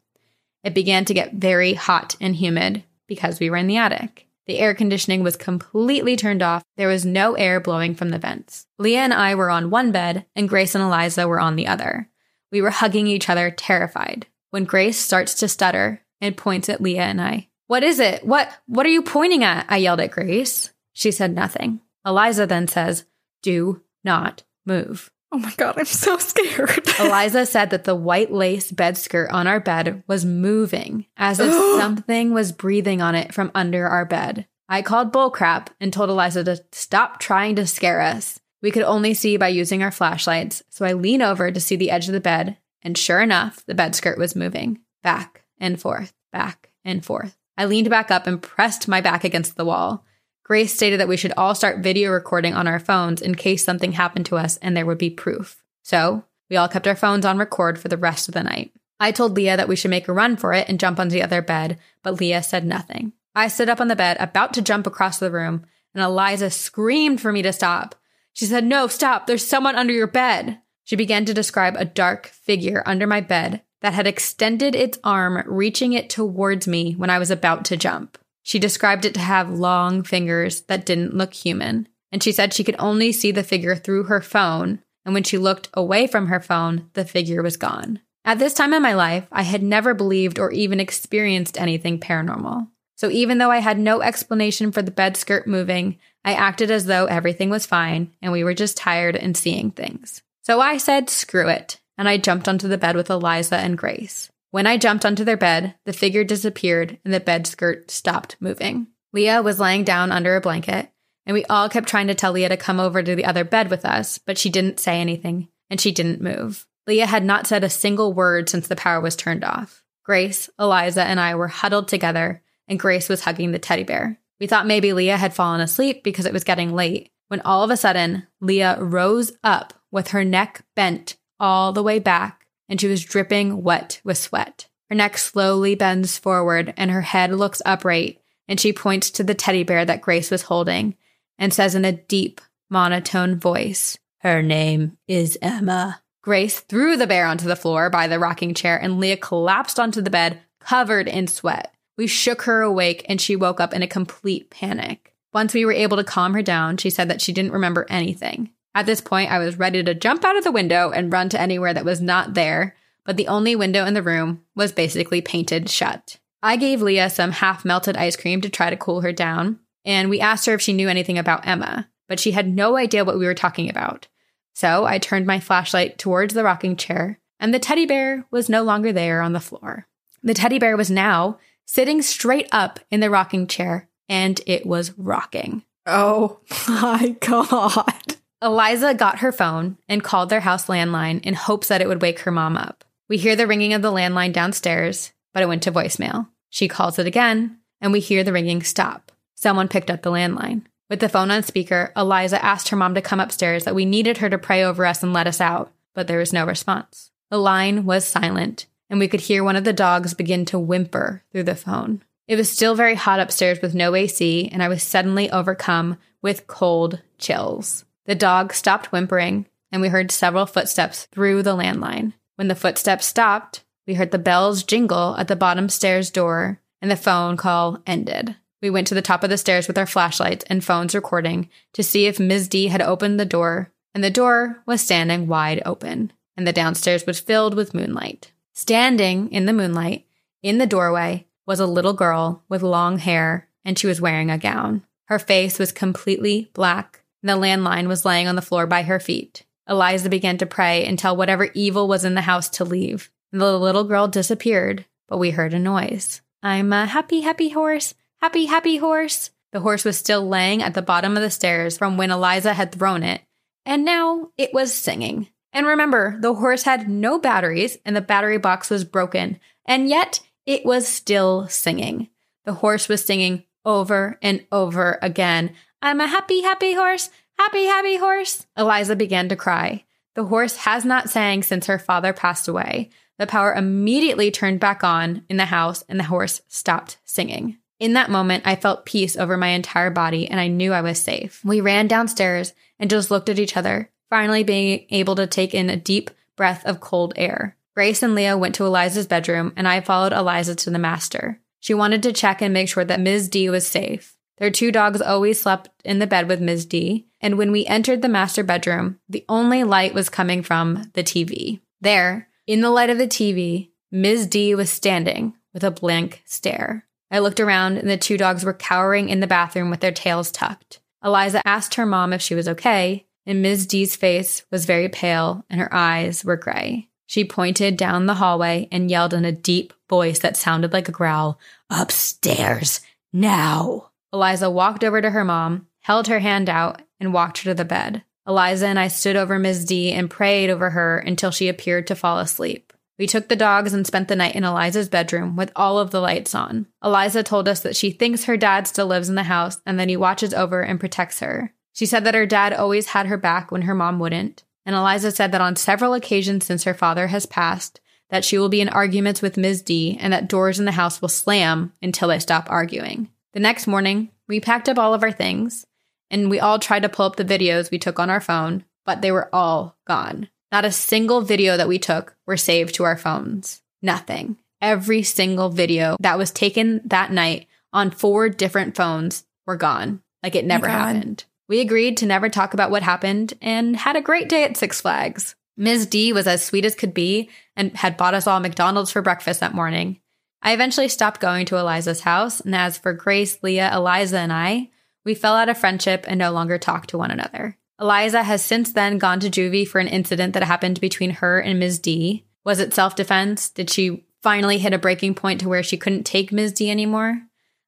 It began to get very hot and humid because we were in the attic. The air conditioning was completely turned off. There was no air blowing from the vents. Leah and I were on one bed, and Grace and Eliza were on the other. We were hugging each other, terrified. When Grace starts to stutter and points at Leah and I. What is it? What what are you pointing at? I yelled at Grace. She said nothing. Eliza then says, Do not move. Oh my God, I'm so scared. [laughs] Eliza said that the white lace bed skirt on our bed was moving as if [gasps] something was breathing on it from under our bed. I called bullcrap and told Eliza to stop trying to scare us. We could only see by using our flashlights, so I lean over to see the edge of the bed, and sure enough, the bed skirt was moving back and forth, back and forth. I leaned back up and pressed my back against the wall. Grace stated that we should all start video recording on our phones in case something happened to us and there would be proof. So, we all kept our phones on record for the rest of the night. I told Leah that we should make a run for it and jump onto the other bed, but Leah said nothing. I stood up on the bed, about to jump across the room, and Eliza screamed for me to stop. She said, No, stop, there's someone under your bed. She began to describe a dark figure under my bed that had extended its arm, reaching it towards me when I was about to jump. She described it to have long fingers that didn't look human, and she said she could only see the figure through her phone, and when she looked away from her phone, the figure was gone. At this time in my life, I had never believed or even experienced anything paranormal. So even though I had no explanation for the bed skirt moving, I acted as though everything was fine and we were just tired and seeing things. So I said, screw it, and I jumped onto the bed with Eliza and Grace. When I jumped onto their bed, the figure disappeared and the bed skirt stopped moving. Leah was lying down under a blanket, and we all kept trying to tell Leah to come over to the other bed with us, but she didn't say anything, and she didn't move. Leah had not said a single word since the power was turned off. Grace, Eliza, and I were huddled together, and Grace was hugging the teddy bear. We thought maybe Leah had fallen asleep because it was getting late, when all of a sudden, Leah rose up with her neck bent all the way back and she was dripping wet with sweat. Her neck slowly bends forward and her head looks upright, and she points to the teddy bear that Grace was holding and says in a deep, monotone voice, Her name is Emma. Grace threw the bear onto the floor by the rocking chair, and Leah collapsed onto the bed, covered in sweat. We shook her awake, and she woke up in a complete panic. Once we were able to calm her down, she said that she didn't remember anything. At this point, I was ready to jump out of the window and run to anywhere that was not there, but the only window in the room was basically painted shut. I gave Leah some half melted ice cream to try to cool her down, and we asked her if she knew anything about Emma, but she had no idea what we were talking about. So I turned my flashlight towards the rocking chair, and the teddy bear was no longer there on the floor. The teddy bear was now sitting straight up in the rocking chair, and it was rocking. Oh [laughs] my God. Eliza got her phone and called their house landline in hopes that it would wake her mom up. We hear the ringing of the landline downstairs, but it went to voicemail. She calls it again, and we hear the ringing stop. Someone picked up the landline. With the phone on speaker, Eliza asked her mom to come upstairs that we needed her to pray over us and let us out, but there was no response. The line was silent, and we could hear one of the dogs begin to whimper through the phone. It was still very hot upstairs with no AC, and I was suddenly overcome with cold chills. The dog stopped whimpering, and we heard several footsteps through the landline. When the footsteps stopped, we heard the bells jingle at the bottom stairs door, and the phone call ended. We went to the top of the stairs with our flashlights and phones recording to see if Ms. D had opened the door, and the door was standing wide open, and the downstairs was filled with moonlight. Standing in the moonlight, in the doorway, was a little girl with long hair, and she was wearing a gown. Her face was completely black the landline was laying on the floor by her feet. Eliza began to pray and tell whatever evil was in the house to leave. The little girl disappeared, but we heard a noise. I'm a happy, happy horse, happy, happy horse. The horse was still laying at the bottom of the stairs from when Eliza had thrown it, and now it was singing. And remember, the horse had no batteries and the battery box was broken, and yet it was still singing. The horse was singing over and over again I'm a happy, happy horse, happy, happy horse. Eliza began to cry. The horse has not sang since her father passed away. The power immediately turned back on in the house and the horse stopped singing. In that moment, I felt peace over my entire body and I knew I was safe. We ran downstairs and just looked at each other, finally being able to take in a deep breath of cold air. Grace and Leah went to Eliza's bedroom and I followed Eliza to the master. She wanted to check and make sure that Ms. D was safe. Their two dogs always slept in the bed with Ms. D, and when we entered the master bedroom, the only light was coming from the TV. There, in the light of the TV, Ms. D was standing with a blank stare. I looked around and the two dogs were cowering in the bathroom with their tails tucked. Eliza asked her mom if she was okay, and Ms. D's face was very pale and her eyes were gray. She pointed down the hallway and yelled in a deep voice that sounded like a growl, Upstairs, now. Eliza walked over to her mom, held her hand out, and walked her to the bed. Eliza and I stood over Ms. D and prayed over her until she appeared to fall asleep. We took the dogs and spent the night in Eliza's bedroom with all of the lights on. Eliza told us that she thinks her dad still lives in the house and that he watches over and protects her. She said that her dad always had her back when her mom wouldn't. And Eliza said that on several occasions since her father has passed, that she will be in arguments with Ms. D and that doors in the house will slam until they stop arguing. The next morning, we packed up all of our things and we all tried to pull up the videos we took on our phone, but they were all gone. Not a single video that we took were saved to our phones. Nothing. Every single video that was taken that night on four different phones were gone. Like it never happened. We agreed to never talk about what happened and had a great day at Six Flags. Ms. D was as sweet as could be and had bought us all McDonald's for breakfast that morning. I eventually stopped going to Eliza's house, and as for Grace, Leah, Eliza, and I, we fell out of friendship and no longer talked to one another. Eliza has since then gone to juvie for an incident that happened between her and Ms. D. Was it self defense? Did she finally hit a breaking point to where she couldn't take Ms. D anymore?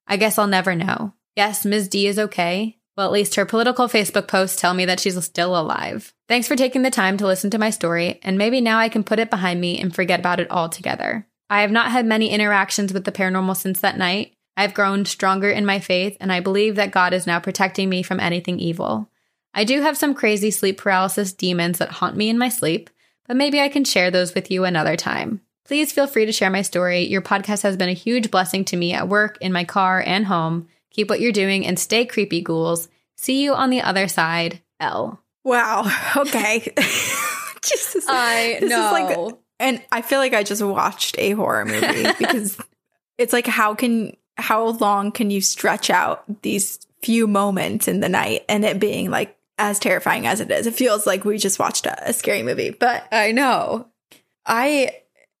I guess I'll never know. Yes, Ms. D is okay. Well, at least her political Facebook posts tell me that she's still alive. Thanks for taking the time to listen to my story, and maybe now I can put it behind me and forget about it altogether. I have not had many interactions with the paranormal since that night. I've grown stronger in my faith, and I believe that God is now protecting me from anything evil. I do have some crazy sleep paralysis demons that haunt me in my sleep, but maybe I can share those with you another time. Please feel free to share my story. Your podcast has been a huge blessing to me at work, in my car, and home. Keep what you're doing and stay creepy, ghouls. See you on the other side, L. Wow. [laughs] Okay. [laughs] Jesus. I This is like- know. And I feel like I just watched a horror movie [laughs] because it's like how can how long can you stretch out these few moments in the night and it being like as terrifying as it is. It feels like we just watched a, a scary movie, but I know. I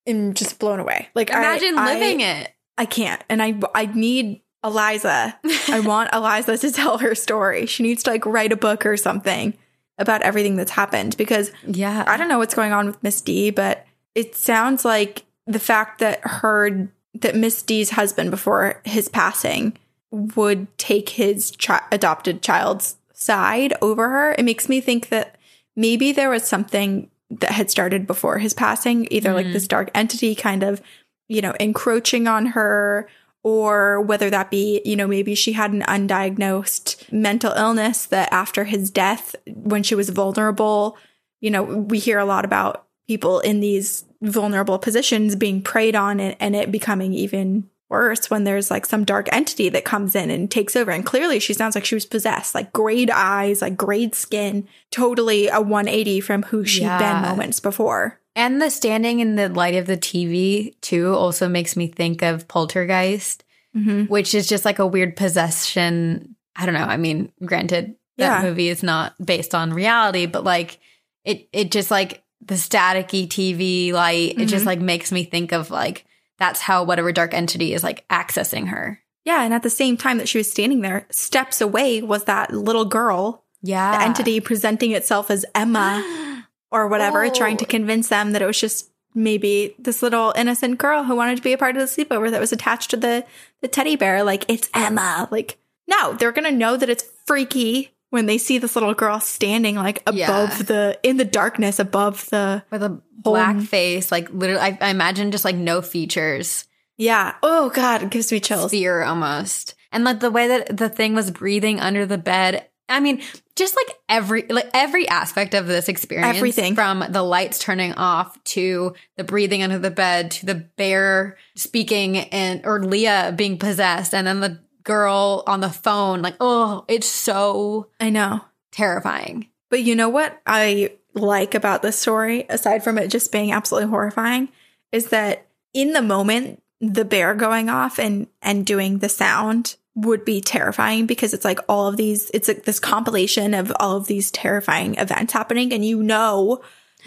am just blown away. Like Imagine I, living I, it. I can't, and I I need Eliza. I [laughs] want Eliza to tell her story. She needs to like write a book or something about everything that's happened because Yeah. I don't know what's going on with Miss D, but it sounds like the fact that her that Miss D's husband before his passing would take his chi- adopted child's side over her. It makes me think that maybe there was something that had started before his passing, either like this mm-hmm. dark entity kind of, you know, encroaching on her or whether that be, you know, maybe she had an undiagnosed mental illness that after his death, when she was vulnerable, you know, we hear a lot about people in these vulnerable positions being preyed on and, and it becoming even worse when there's like some dark entity that comes in and takes over. And clearly she sounds like she was possessed, like grayed eyes, like grayed skin, totally a 180 from who she'd Yeah. been moments before. And the standing in the light of the TV too also makes me think of Poltergeist, Mm-hmm. which is just like a weird possession. I don't know. I mean, granted, that Yeah. movie is not based on reality, but like it, it just like the staticky TV light, it just mm-hmm. like makes me think of like that's how whatever dark entity is like accessing her. Yeah. And at the same time that she was standing there, steps away was that little girl, Yeah. the entity presenting itself as Emma [gasps] or whatever, Oh. trying to oh. convince them that it was just maybe this little innocent girl who wanted to be a part of the sleepover that was attached to the the teddy bear like it's Emma like no they're going to know that it's freaky when they see this little girl standing like above Yeah. the in the darkness above the With a black face, like literally, I, I imagine just like no features, yeah oh god it gives me chills fear almost. And like the way that the thing was breathing under the bed. I mean, just like every like every aspect of this experience, Everything. from the lights turning off to the breathing under the bed to the bear speaking and or Leah being possessed, and then the girl on the phone. Like, oh, it's so I know terrifying. But you know what I like about this story, aside from it just being absolutely horrifying, is that in the moment, the bear going off and and doing the sound would be terrifying because it's like all of these it's like this compilation of all of these terrifying events happening and you know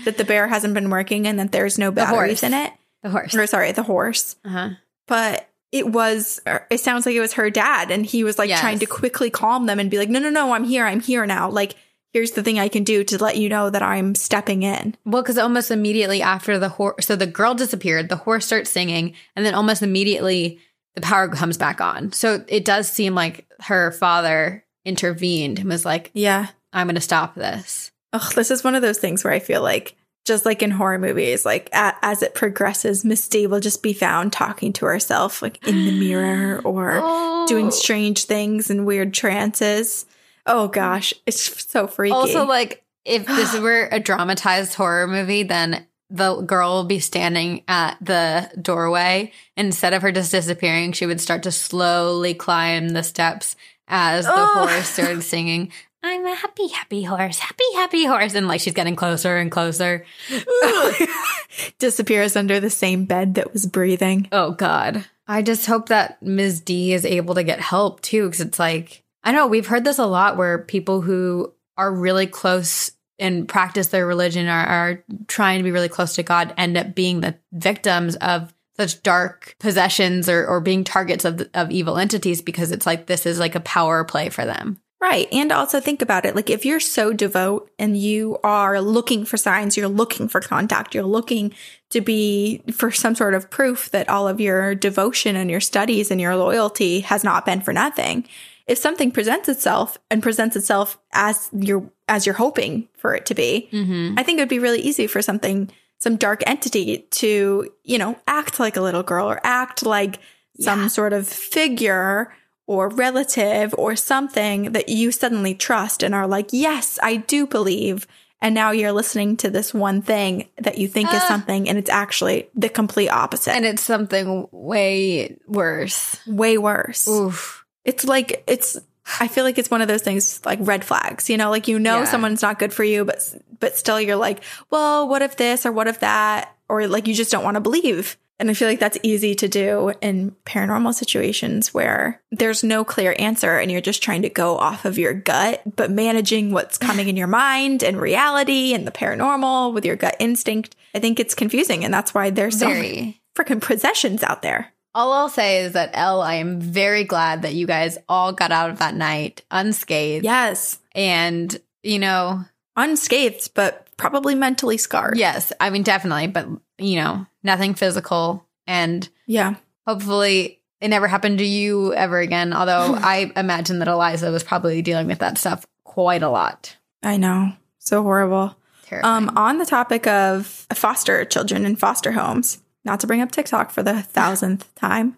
that the bear hasn't been working and that there's no batteries horse. in it The horse. or sorry the horse Uh-huh. but it was er, it sounds like it was her dad and he was like Yes. trying to quickly calm them and be like no no no i'm here i'm here now like here's the thing i can do to let you know that i'm stepping in Well, because almost immediately after the horse, so the girl disappeared, the horse starts singing, and then almost immediately the power comes back on. So it does seem like her father intervened and was like, yeah I'm going to stop this. Ugh, this is one of those things where i feel like just like in horror movies like a- as it progresses Miss D will just be found talking to herself like in the mirror [gasps] or Oh. doing strange things and weird trances oh gosh it's so freaky Also, like, if this [gasps] were a dramatized horror movie, then the girl will be standing at the doorway. Instead of her just disappearing, she would start to slowly climb the steps as the oh. Ugh. horse started singing. I'm a happy, happy horse, happy, happy horse. And like she's getting closer and closer. [laughs] disappears under the same bed that was breathing Oh God. I just hope that Ms. D is able to get help too. Cause it's like, I know we've heard this a lot where people who are really close and practice their religion are, are trying to be really close to God end up being the victims of such dark possessions or, or being targets of, of evil entities because it's like this is like a power play for them. Right. And also think about it. Like if you're so devout and you are looking for signs, you're looking for contact, you're looking to be for some sort of proof that all of your devotion and your studies and your loyalty has not been for nothing. If something presents itself and presents itself as you're as you're hoping for it to be, mm-hmm. I think it would be really easy for something some dark entity to, you know, act like a little girl or act like some sort of figure or relative or something that you suddenly trust and are like, yes, I do believe. And now you're listening to this one thing that you think is ah. something, and it's actually the complete opposite. And it's something way worse. way worse. Oof. It's like, it's, I feel like it's one of those things like red flags, you know, like you know Yeah. someone's not good for you, but, but still you're like, well, what if this or what if that? Or like you just don't want to believe. And I feel like that's easy to do in paranormal situations where there's no clear answer and you're just trying to go off of your gut, but managing what's [sighs] coming in your mind and reality and the paranormal with your gut instinct. I think it's confusing. And that's why there's so many freaking possessions out there. All I'll say is that Elle, I am very glad that you guys all got out of that night unscathed. Yes. And, you know, Unscathed, but probably mentally scarred. yes, I mean, definitely, but, you know, nothing physical. And Yeah. hopefully it never happened to you ever again. Although [laughs] I imagine that Eliza was probably dealing with that stuff quite a lot. I know. So horrible. Terrifying. Um, on the topic of foster children in foster homes, not to bring up TikTok for the thousandth [laughs] time,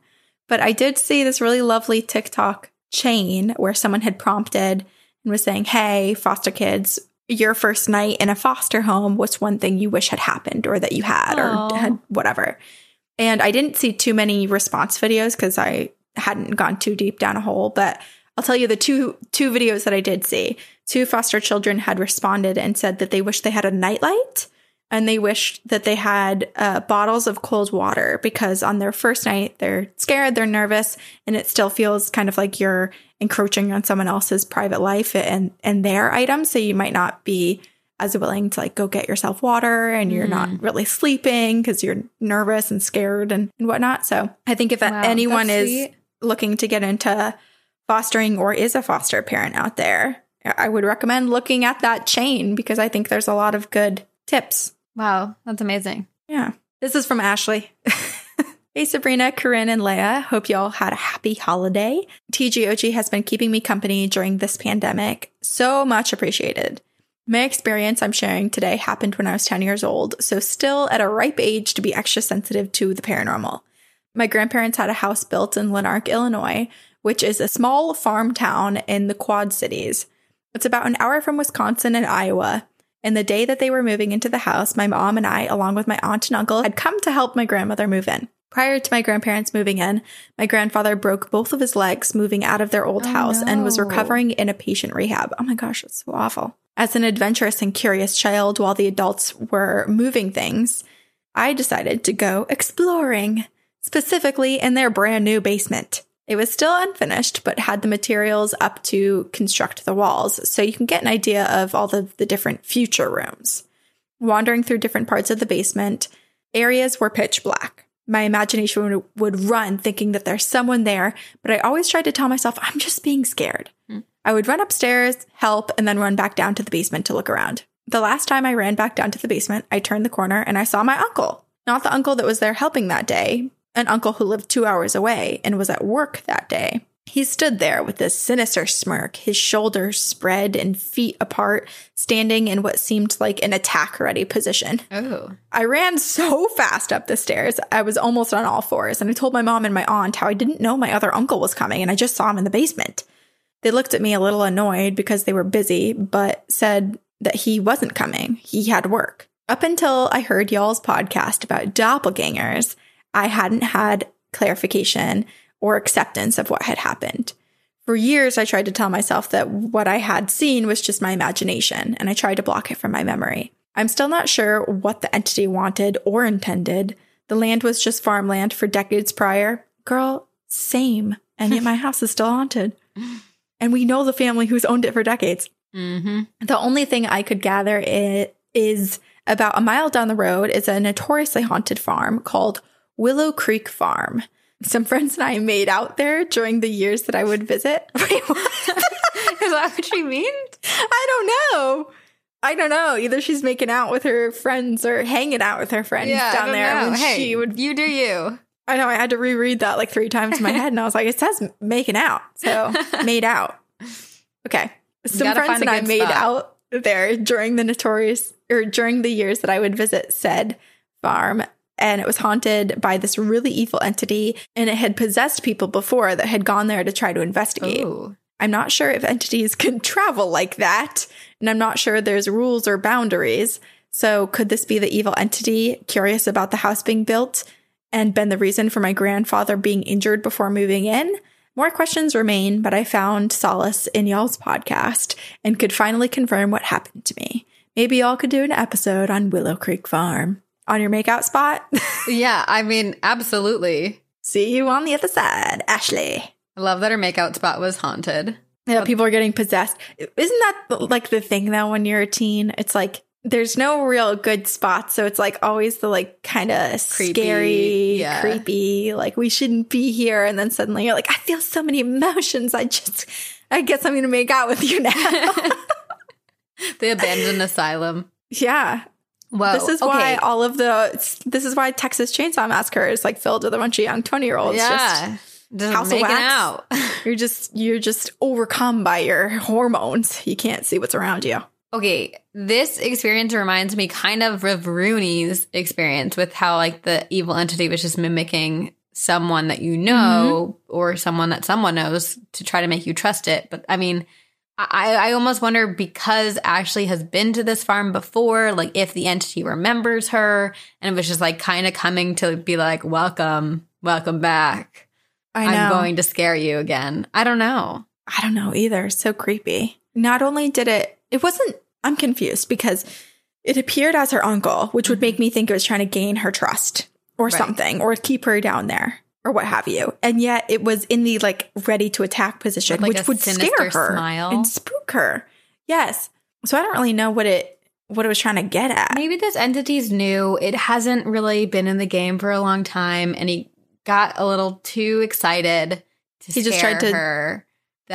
but I did see this really lovely TikTok chain where someone had prompted and was saying, Hey, foster kids, your first night in a foster home, what's one thing you wish had happened or that you had Aw. or had whatever? And I didn't see too many response videos because I hadn't gone too deep down a hole, but I'll tell you the two two videos that I did see. Two foster children had responded and said that they wish they had a nightlight and they wished that they had uh, bottles of cold water because on their first night they're scared, they're nervous, and it still feels kind of like you're encroaching on someone else's private life and and their items. So you might not be as willing to like go get yourself water and you're not really sleeping because you're nervous and scared and, and whatnot. So I think if Wow, anyone is sweet. looking to get into fostering or is a foster parent out there, I would recommend looking at that chain because I think there's a lot of good tips. Wow, that's amazing. Yeah. This is from Ashley. [laughs] hey, Sabrina, Corinne, and Leah. Hope y'all had a happy holiday. TGOG has been keeping me company during this pandemic. So much appreciated. My experience I'm sharing today happened when I was 10 years old, so still at a ripe age to be extra sensitive to the paranormal. My grandparents had a house built in Lanark, Illinois, which is a small farm town in the Quad Cities. It's about an hour from Wisconsin and Iowa. And the day that they were moving into the house, my mom and I, along with my aunt and uncle, had come to help my grandmother move in. Prior to my grandparents moving in, my grandfather broke both of his legs moving out of their old Oh, house and was recovering in a patient rehab. Oh my gosh, it's so awful. As an adventurous and curious child, while the adults were moving things, I decided to go exploring, specifically in their brand new basement. It was still unfinished, but had the materials up to construct the walls, so you can get an idea of all the, the different future rooms. Wandering through different parts of the basement, areas were pitch black. My imagination would, would run thinking that there's someone there, but I always tried to tell myself I'm just being scared. Hmm. I would run upstairs, help, and then run back down to the basement to look around. The last time I ran back down to the basement, I turned the corner and I saw my uncle. Not the uncle that was there helping that day, an uncle who lived two hours away and was at work that day. He stood there with this sinister smirk, his shoulders spread and feet apart, standing in what seemed like an attack ready position. Oh. I ran so fast up the stairs, I was almost on all fours, and I told my mom and my aunt how I didn't know my other uncle was coming and I just saw him in the basement. They looked at me a little annoyed because they were busy, but said that he wasn't coming. He had work. Up until I heard y'all's podcast about doppelgangers, I hadn't had clarification or acceptance of what had happened. For years, I tried to tell myself that what I had seen was just my imagination, and I tried to block it from my memory. I'm still not sure what the entity wanted or intended. The land was just farmland for decades prior. Girl, same. And yet my [laughs] house is still haunted. And we know the family who's owned it for decades. Mm-hmm. The only thing I could gather it is about a mile down the road is a notoriously haunted farm called Willow Creek Farm. Some friends and I made out there during the years that I would visit. [laughs] Wait, what? Is that what she means? I don't know. I don't know. Either she's making out with her friends or hanging out with her friends I down there. know. when Hey, she would. you do you. I know. I had to reread that like three times in my head, and I was like, "It says making out, so [laughs] made out." Okay, some friends and I made spot. out there during the notorious or during the years that I would visit said farm. And it was haunted by this really evil entity, and it had possessed people before that had gone there to try to investigate. Ooh. I'm not sure if entities [laughs] can travel like that, and I'm not sure there's rules or boundaries. So, could this be the evil entity curious about the house being built and been the reason for my grandfather being injured before moving in? More questions remain, but I found solace in y'all's podcast and could finally confirm what happened to me. Maybe y'all could do an episode on Willow Creek Farm. On your makeout spot? [laughs] Yeah, I mean, absolutely. See you on the other side, Ashley. I love that her makeout spot was haunted. Yeah, people are getting possessed. Isn't that like the thing though when you're a teen? It's like there's no real good spots, so it's like always the like kind of scary, yeah. creepy, like we shouldn't be here and then suddenly you're like I feel so many emotions. I just I guess I'm going to make out with you now. [laughs] The abandoned [laughs] asylum. yeah. Whoa. This is okay. why all of the this is why Texas Chainsaw Massacre is like filled with a bunch of young 20-year-olds just yeah. Just House of Wax. out. [laughs] [laughs] you're just you're just overcome by your hormones. You can't see what's around you. Okay, this experience reminds me kind of of Rooney's experience with how like the evil entity was just mimicking someone that you know mm-hmm. or someone that someone knows to try to make you trust it. But I mean, I, I almost wonder because Ashley has been to this farm before, like if the entity remembers her and it was just like kind of coming to be like, welcome, welcome back. I know. I'm going to scare you again. I don't know. I don't know either. So creepy. Not only did it, it wasn't, I'm confused because it appeared as her uncle, which would mm-hmm. make me think it was trying to gain her trust or Right. something or keep her down there or what have you. And yet it was in the like ready to attack position, like, which would scare her smile. and spook her. Yes. So I don't really know what it, what it was trying to get at. Maybe this entity's new. It hasn't really been in the game for a long time, and he got a little too excited to He just tried to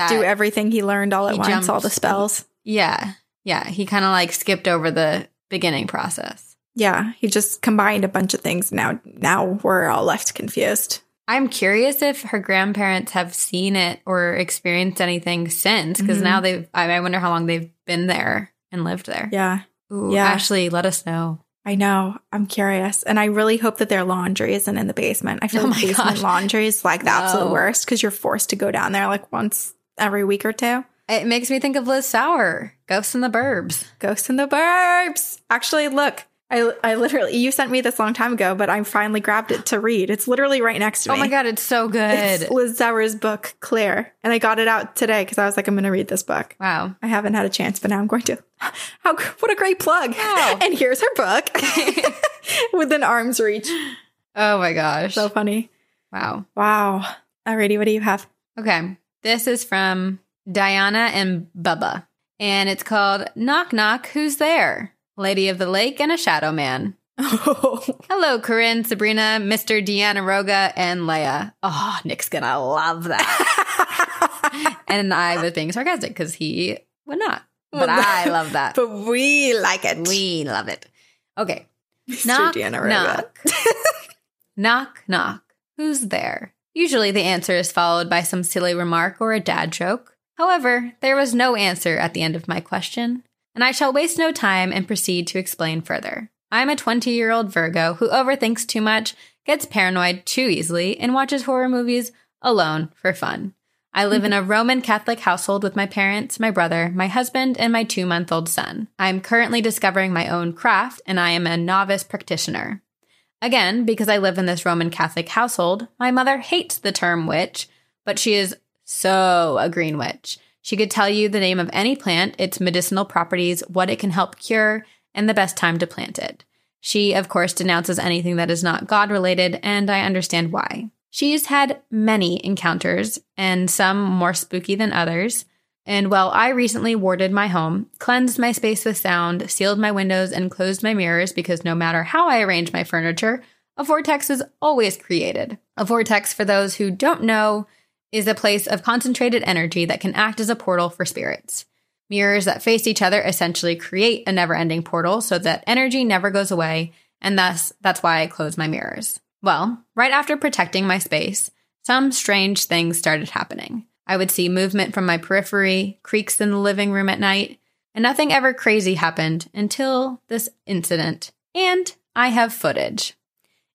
Do everything he learned all at once, all the spells. yeah, yeah. He kind of like skipped over the beginning process. Yeah, he just combined a bunch of things. Now, now we're all left confused. I'm curious if her grandparents have seen it or experienced anything since, because Mhm. now they've. I I wonder how long they've been there and lived there. Yeah, Ooh, Yeah. Ashley, let us know. I know. I'm curious, and I really hope that their laundry isn't in the basement. I feel [laughs] Oh like basement gosh. laundry is like the absolute No. worst because you're forced to go down there like once every week or two. It makes me think of Liz Sauer, Ghosts in the Burbs. Ghosts in the Burbs. Actually, look, I I literally you sent me this long time ago, but I finally grabbed it to read. It's literally right next to oh me. Oh my god, it's so good. It's Liz Sauer's book, Claire, and I got it out today because I was like, I'm going to read this book. wow. I haven't had a chance, but now I'm going to. [laughs] How what a great plug! Wow. [laughs] And here's her book [laughs] within arm's reach. Oh my gosh. So funny. wow. Wow. Alrighty, what do you have? Okay. This is from Diana and Bubba. And it's called Knock Knock, Who's There? Lady of the Lake and a Shadow Man. [laughs] Hello, Corinne, Sabrina, Mr. Deanna Roga, and Leia. Oh, Nick's gonna love that. [laughs] and I was being sarcastic because he would not. But Well, I love that. [laughs] but we like it. We love it. Okay. Mr. Knock, Deanna Roga. knock. knock, knock. Who's there? Usually the answer is followed by some silly remark or a dad joke. However, there was no answer at the end of my question, and I shall waste no time and proceed to explain further. I'm a 20 year old Virgo who overthinks too much, gets paranoid too easily, and watches horror movies alone for fun. I live in a Roman Catholic household with my parents, my brother, my husband, and my two month old son. I am currently discovering my own craft, and I am a novice practitioner. Again, because I live in this Roman Catholic household, my mother hates the term witch, but she is so a green witch. She could tell you the name of any plant, its medicinal properties, what it can help cure, and the best time to plant it. She, of course, denounces anything that is not God related, and I understand why. She's had many encounters, and some more spooky than others. And while I recently warded my home, cleansed my space with sound, sealed my windows, and closed my mirrors because no matter how I arrange my furniture, a vortex is always created. A vortex, for those who don't know, is a place of concentrated energy that can act as a portal for spirits. Mirrors that face each other essentially create a never ending portal so that energy never goes away, and thus that's why I close my mirrors. Well, right after protecting my space, some strange things started happening. I would see movement from my periphery, creaks in the living room at night, and nothing ever crazy happened until this incident. And I have footage.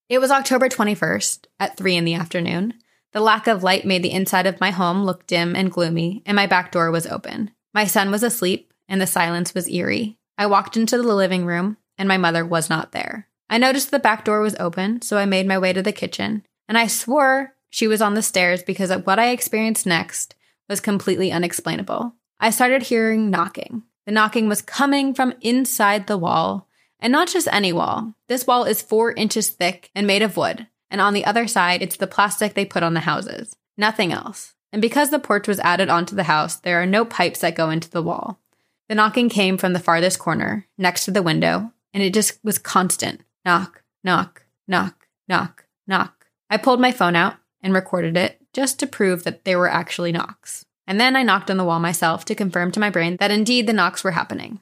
It was October 21st at 3 in the afternoon. The lack of light made the inside of my home look dim and gloomy, and my back door was open. My son was asleep, and the silence was eerie. I walked into the living room, and my mother was not there. I noticed the back door was open, so I made my way to the kitchen, and I swore she was on the stairs because of what I experienced next was completely unexplainable. I started hearing knocking. The knocking was coming from inside the wall, and not just any wall. This wall is four inches thick and made of wood, and on the other side, it's the plastic they put on the houses. Nothing else. And because the porch was added onto the house, there are no pipes that go into the wall. The knocking came from the farthest corner, next to the window, and it just was constant knock, knock, knock, knock, knock. I pulled my phone out and recorded it just to prove that they were actually knocks. And then I knocked on the wall myself to confirm to my brain that indeed the knocks were happening.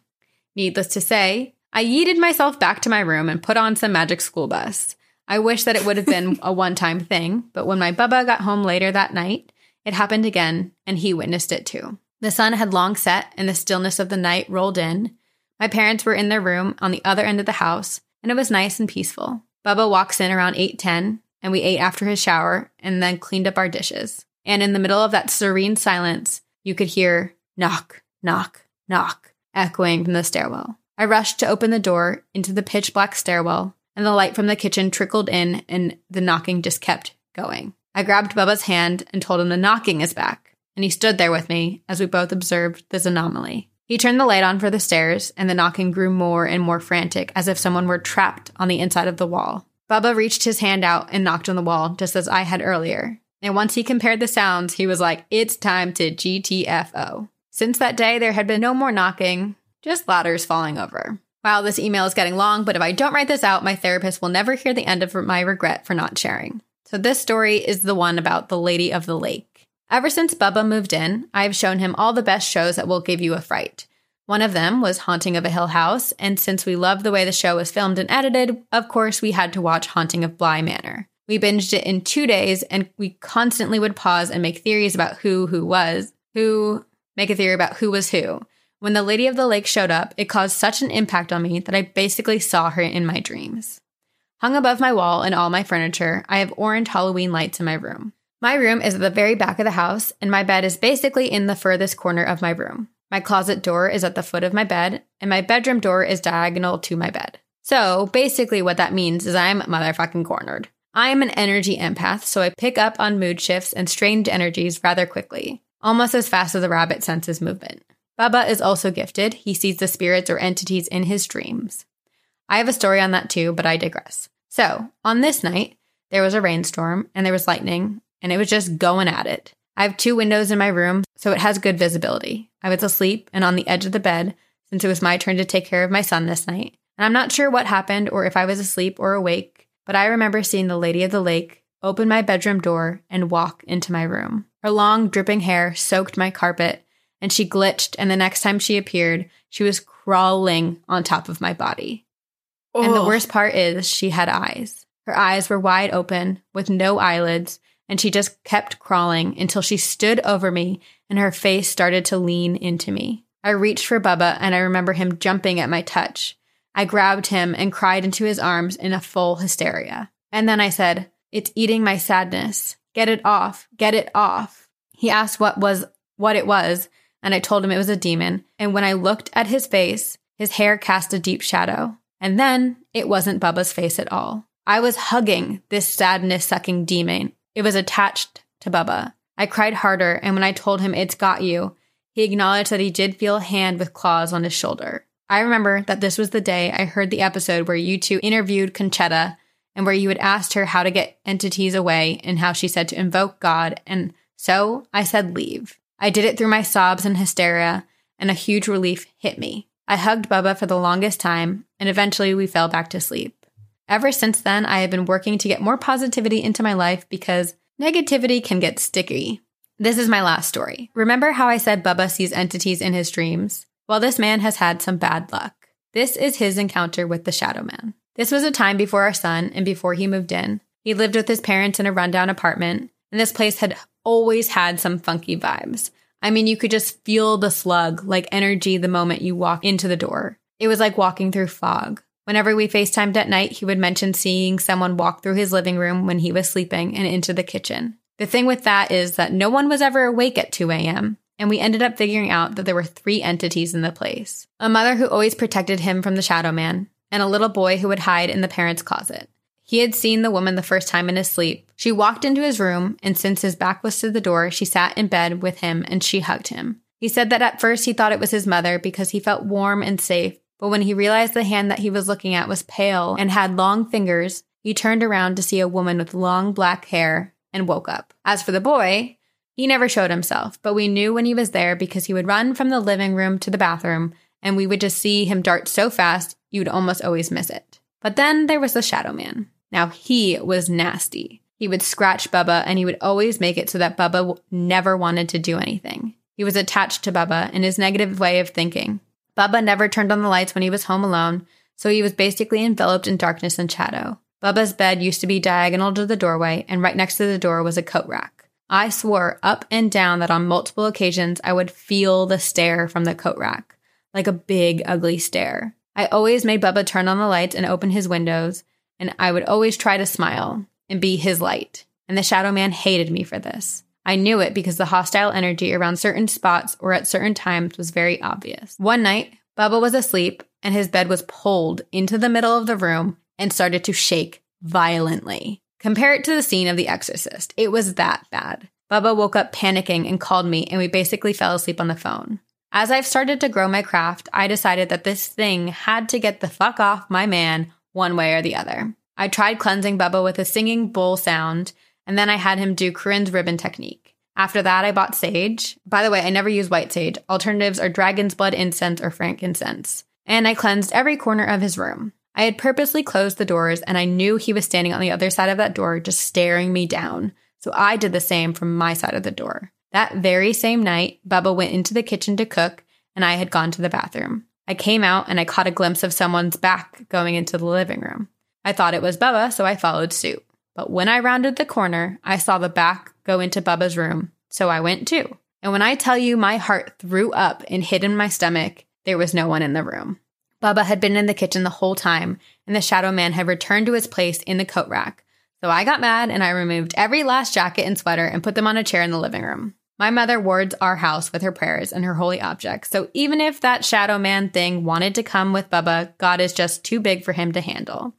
Needless to say, I yeeted myself back to my room and put on some magic school bus. I wish that it would have been a one time thing, but when my Bubba got home later that night, it happened again, and he witnessed it too. The sun had long set, and the stillness of the night rolled in. My parents were in their room on the other end of the house, and it was nice and peaceful. Bubba walks in around 8:10, and we ate after his shower and then cleaned up our dishes. And in the middle of that serene silence, you could hear knock, knock, knock echoing from the stairwell. I rushed to open the door into the pitch black stairwell, and the light from the kitchen trickled in, and the knocking just kept going. I grabbed Bubba's hand and told him the knocking is back, and he stood there with me as we both observed this anomaly. He turned the light on for the stairs, and the knocking grew more and more frantic, as if someone were trapped on the inside of the wall. Bubba reached his hand out and knocked on the wall, just as I had earlier. And once he compared the sounds, he was like, It's time to GTFO. Since that day, there had been no more knocking, just ladders falling over. Wow, this email is getting long, but if I don't write this out, my therapist will never hear the end of my regret for not sharing. So, this story is the one about the Lady of the Lake. Ever since Bubba moved in, I have shown him all the best shows that will give you a fright. One of them was Haunting of a Hill House, and since we loved the way the show was filmed and edited, of course we had to watch Haunting of Bly Manor. We binged it in two days, and we constantly would pause and make theories about who who was who, make a theory about who was who. When the Lady of the Lake showed up, it caused such an impact on me that I basically saw her in my dreams. Hung above my wall and all my furniture, I have orange Halloween lights in my room. My room is at the very back of the house, and my bed is basically in the furthest corner of my room. My closet door is at the foot of my bed, and my bedroom door is diagonal to my bed. So basically, what that means is I'm motherfucking cornered. I'm an energy empath, so I pick up on mood shifts and strange energies rather quickly, almost as fast as a rabbit senses movement. Bubba is also gifted. He sees the spirits or entities in his dreams. I have a story on that too, but I digress. So, on this night, there was a rainstorm and there was lightning, and it was just going at it. I have two windows in my room, so it has good visibility. I was asleep and on the edge of the bed since it was my turn to take care of my son this night. And I'm not sure what happened or if I was asleep or awake, but I remember seeing the Lady of the Lake open my bedroom door and walk into my room. Her long, dripping hair soaked my carpet, and she glitched, and the next time she appeared, she was crawling on top of my body. And the worst part is she had eyes. Her eyes were wide open with no eyelids, and she just kept crawling until she stood over me and her face started to lean into me. I reached for Bubba and I remember him jumping at my touch. I grabbed him and cried into his arms in a full hysteria. And then I said, It's eating my sadness. Get it off. Get it off. He asked what was what it was, and I told him it was a demon. And when I looked at his face, his hair cast a deep shadow. And then it wasn't Bubba's face at all. I was hugging this sadness sucking demon. It was attached to Bubba. I cried harder, and when I told him it's got you, he acknowledged that he did feel a hand with claws on his shoulder. I remember that this was the day I heard the episode where you two interviewed Conchetta and where you had asked her how to get entities away and how she said to invoke God. And so I said, leave. I did it through my sobs and hysteria, and a huge relief hit me. I hugged Bubba for the longest time, and eventually we fell back to sleep. Ever since then, I have been working to get more positivity into my life because negativity can get sticky. This is my last story. Remember how I said Bubba sees entities in his dreams? Well, this man has had some bad luck. This is his encounter with the Shadow Man. This was a time before our son and before he moved in. He lived with his parents in a rundown apartment, and this place had always had some funky vibes. I mean, you could just feel the slug like energy the moment you walk into the door. It was like walking through fog. Whenever we FaceTimed at night, he would mention seeing someone walk through his living room when he was sleeping and into the kitchen. The thing with that is that no one was ever awake at 2 a.m., and we ended up figuring out that there were three entities in the place a mother who always protected him from the shadow man, and a little boy who would hide in the parents' closet. He had seen the woman the first time in his sleep. She walked into his room, and since his back was to the door, she sat in bed with him and she hugged him. He said that at first he thought it was his mother because he felt warm and safe, but when he realized the hand that he was looking at was pale and had long fingers, he turned around to see a woman with long black hair and woke up. As for the boy, he never showed himself, but we knew when he was there because he would run from the living room to the bathroom and we would just see him dart so fast you would almost always miss it. But then there was the shadow man. Now he was nasty. He would scratch Bubba and he would always make it so that Bubba never wanted to do anything. He was attached to Bubba in his negative way of thinking. Bubba never turned on the lights when he was home alone, so he was basically enveloped in darkness and shadow. Bubba's bed used to be diagonal to the doorway, and right next to the door was a coat rack. I swore up and down that on multiple occasions I would feel the stare from the coat rack, like a big, ugly stare. I always made Bubba turn on the lights and open his windows, and I would always try to smile and be his light. And the shadow man hated me for this. I knew it because the hostile energy around certain spots or at certain times was very obvious. One night, Bubba was asleep and his bed was pulled into the middle of the room and started to shake violently. Compare it to the scene of The Exorcist. It was that bad. Bubba woke up panicking and called me, and we basically fell asleep on the phone. As I've started to grow my craft, I decided that this thing had to get the fuck off my man one way or the other. I tried cleansing Bubba with a singing bowl sound and then I had him do Corinne's ribbon technique. After that, I bought sage. By the way, I never use white sage. Alternatives are dragon's blood incense or frankincense. And I cleansed every corner of his room. I had purposely closed the doors and I knew he was standing on the other side of that door, just staring me down. So I did the same from my side of the door. That very same night, Bubba went into the kitchen to cook, and I had gone to the bathroom. I came out and I caught a glimpse of someone's back going into the living room. I thought it was Bubba, so I followed suit. But when I rounded the corner, I saw the back go into Bubba's room, so I went too. And when I tell you my heart threw up and hid in my stomach, there was no one in the room. Bubba had been in the kitchen the whole time, and the shadow man had returned to his place in the coat rack. So I got mad and I removed every last jacket and sweater and put them on a chair in the living room. My mother wards our house with her prayers and her holy objects. So even if that shadow man thing wanted to come with Bubba, God is just too big for him to handle.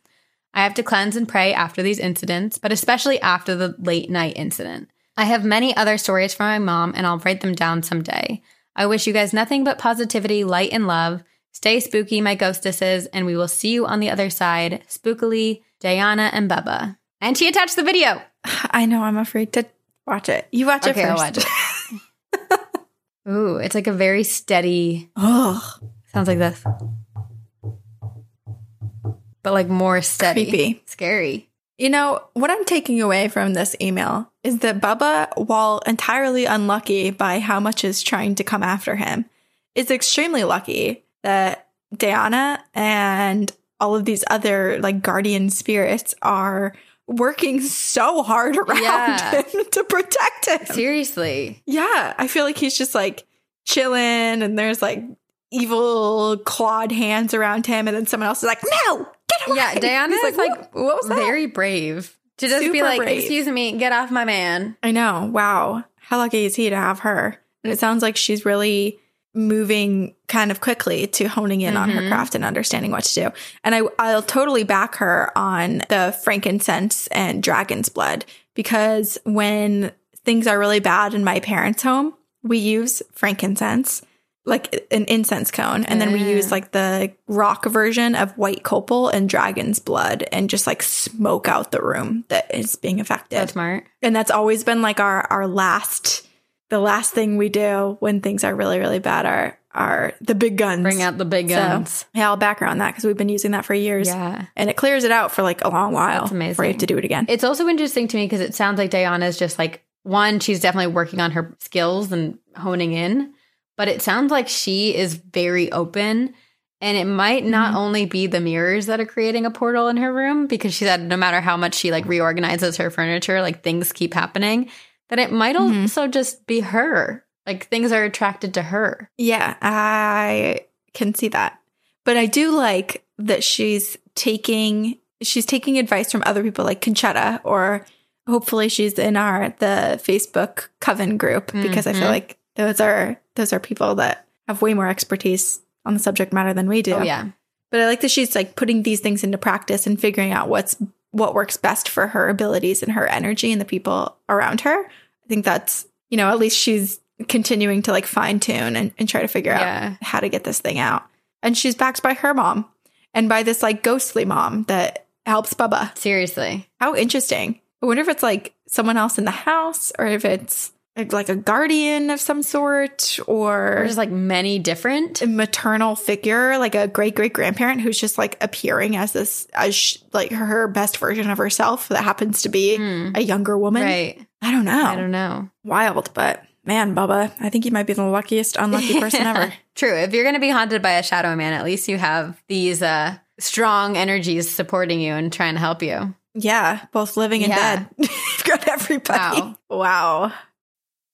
I have to cleanse and pray after these incidents, but especially after the late night incident. I have many other stories from my mom, and I'll write them down someday. I wish you guys nothing but positivity, light, and love. Stay spooky, my ghostesses, and we will see you on the other side. Spookily, Diana and Bubba. And she attached the video. [sighs] I know. I'm afraid to watch it. You watch Okay, it I'll first. watch it. [laughs] Ooh, it's like a very steady. Ugh, Sounds like this, but like more steady. Creepy. scary. You know, what I'm taking away from this email is that Bubba, while entirely unlucky by how much is trying to come after him, is extremely lucky that Diana and all of these other like guardian spirits are working so hard around Yeah. [laughs] him to protect him. Seriously. Yeah, I feel like he's just like chilling and there's like evil clawed hands around him and then someone else is like, "No, get away." Yeah, Diana [laughs] He's is like, "What- what was that?" very brave to just be like, brave. "Excuse me, get off my man." I know. Wow. How lucky is he to have her? And it sounds like she's really moving kind of quickly to honing in on her Mhm. craft and understanding what to do. And I, I'll totally back her on the frankincense and dragon's blood because when things are really bad in my parents' home, we use frankincense, like an incense cone. And then we use like the rock version of white copal and dragon's blood and just like smoke out the room that is being affected That's smart. and that's always been like our our last the last thing we do when things are really really bad are are the big guns Bring out the big So, guns. yeah i'll back her on that because we've been using that for years Yeah. and it clears it out for like a long while That's amazing. before you have to do it again It's also interesting to me because it sounds like Diana's just like one, she's definitely working on her skills and honing in, but it sounds like she is very open. And it might not Mhm. only be the mirrors that are creating a portal in her room because she said no matter how much she like reorganizes her furniture, like things keep happening, that it might Mhm. also just be her. Like things are attracted to her. yeah i can see that but i do like that she's taking she's taking advice from other people like conchetta or hopefully she's in our the facebook coven group because i feel Mhm. like those are those are people that have way more expertise on the subject matter than we do Oh yeah. but i like that she's like putting these things into practice and figuring out what's what works best for her abilities and her energy and the people around her i think that's you know at least she's continuing to like fine tune and, and try to figure Yeah. out how to get this thing out and she's backed by her mom and by this like ghostly mom that helps bubba Seriously. how interesting i wonder if it's like someone else in the house or if it's like, a guardian of some sort or there's like many different. a maternal figure, like a great great grandparent who's just like appearing as this, as sh- like her best version of herself that happens to be Hmm. a younger woman. Right. I don't know. I don't know. Wild, but man, Bubba, I think you might be the luckiest unlucky person ever. [laughs] True. If you're going to be haunted by a shadow man, at least you have these uh, strong energies supporting you and trying to help you. Yeah, both living and Yeah. dead. [laughs] You've got everybody. Wow. wow.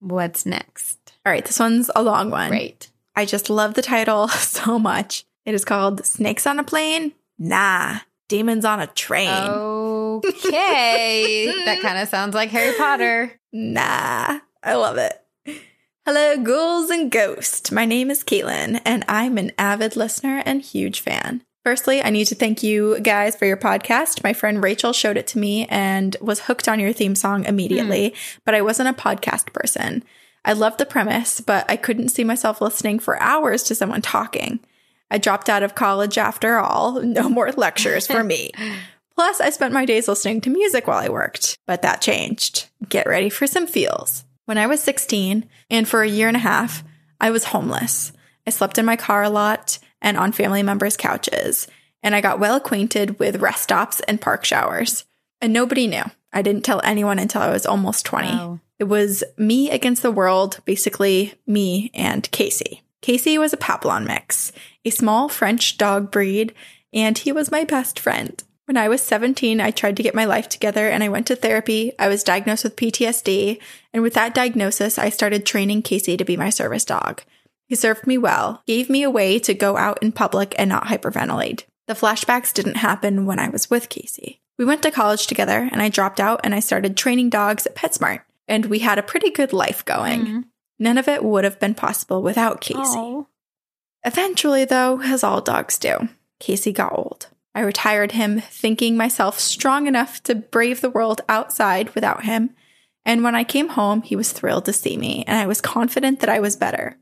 What's next? All right, this one's a long one. Right. I just love the title [laughs] so much. It is called Snakes on a Plane? Nah, Demons on a Train. Okay. [laughs] that kind of sounds like Harry Potter. Nah, I love it. Hello, ghouls and ghosts. My name is Caitlin, and I'm an avid listener and huge fan. Firstly, I need to thank you guys for your podcast. My friend Rachel showed it to me and was hooked on your theme song immediately, hmm. but I wasn't a podcast person. I loved the premise, but I couldn't see myself listening for hours to someone talking. I dropped out of college after all. No more lectures for me. [laughs] Plus, I spent my days listening to music while I worked, but that changed. Get ready for some feels. When I was 16, and for a year and a half, I was homeless. I slept in my car a lot and on family members' couches, and I got well acquainted with rest stops and park showers. And nobody knew. I didn't tell anyone until I was almost 20. Wow. It was me against the world, basically me and Casey. Casey was a Papillon mix, a small French dog breed, and he was my best friend. When I was 17, I tried to get my life together and I went to therapy. I was diagnosed with PTSD, and with that diagnosis, I started training Casey to be my service dog. He served me well, gave me a way to go out in public and not hyperventilate. The flashbacks didn't happen when I was with Casey. We went to college together and I dropped out and I started training dogs at PetSmart, and we had a pretty good life going. Mm-hmm. None of it would have been possible without Casey. Aw. Eventually, though, as all dogs do, Casey got old. I retired him, thinking myself strong enough to brave the world outside without him. And when I came home, he was thrilled to see me, and I was confident that I was better.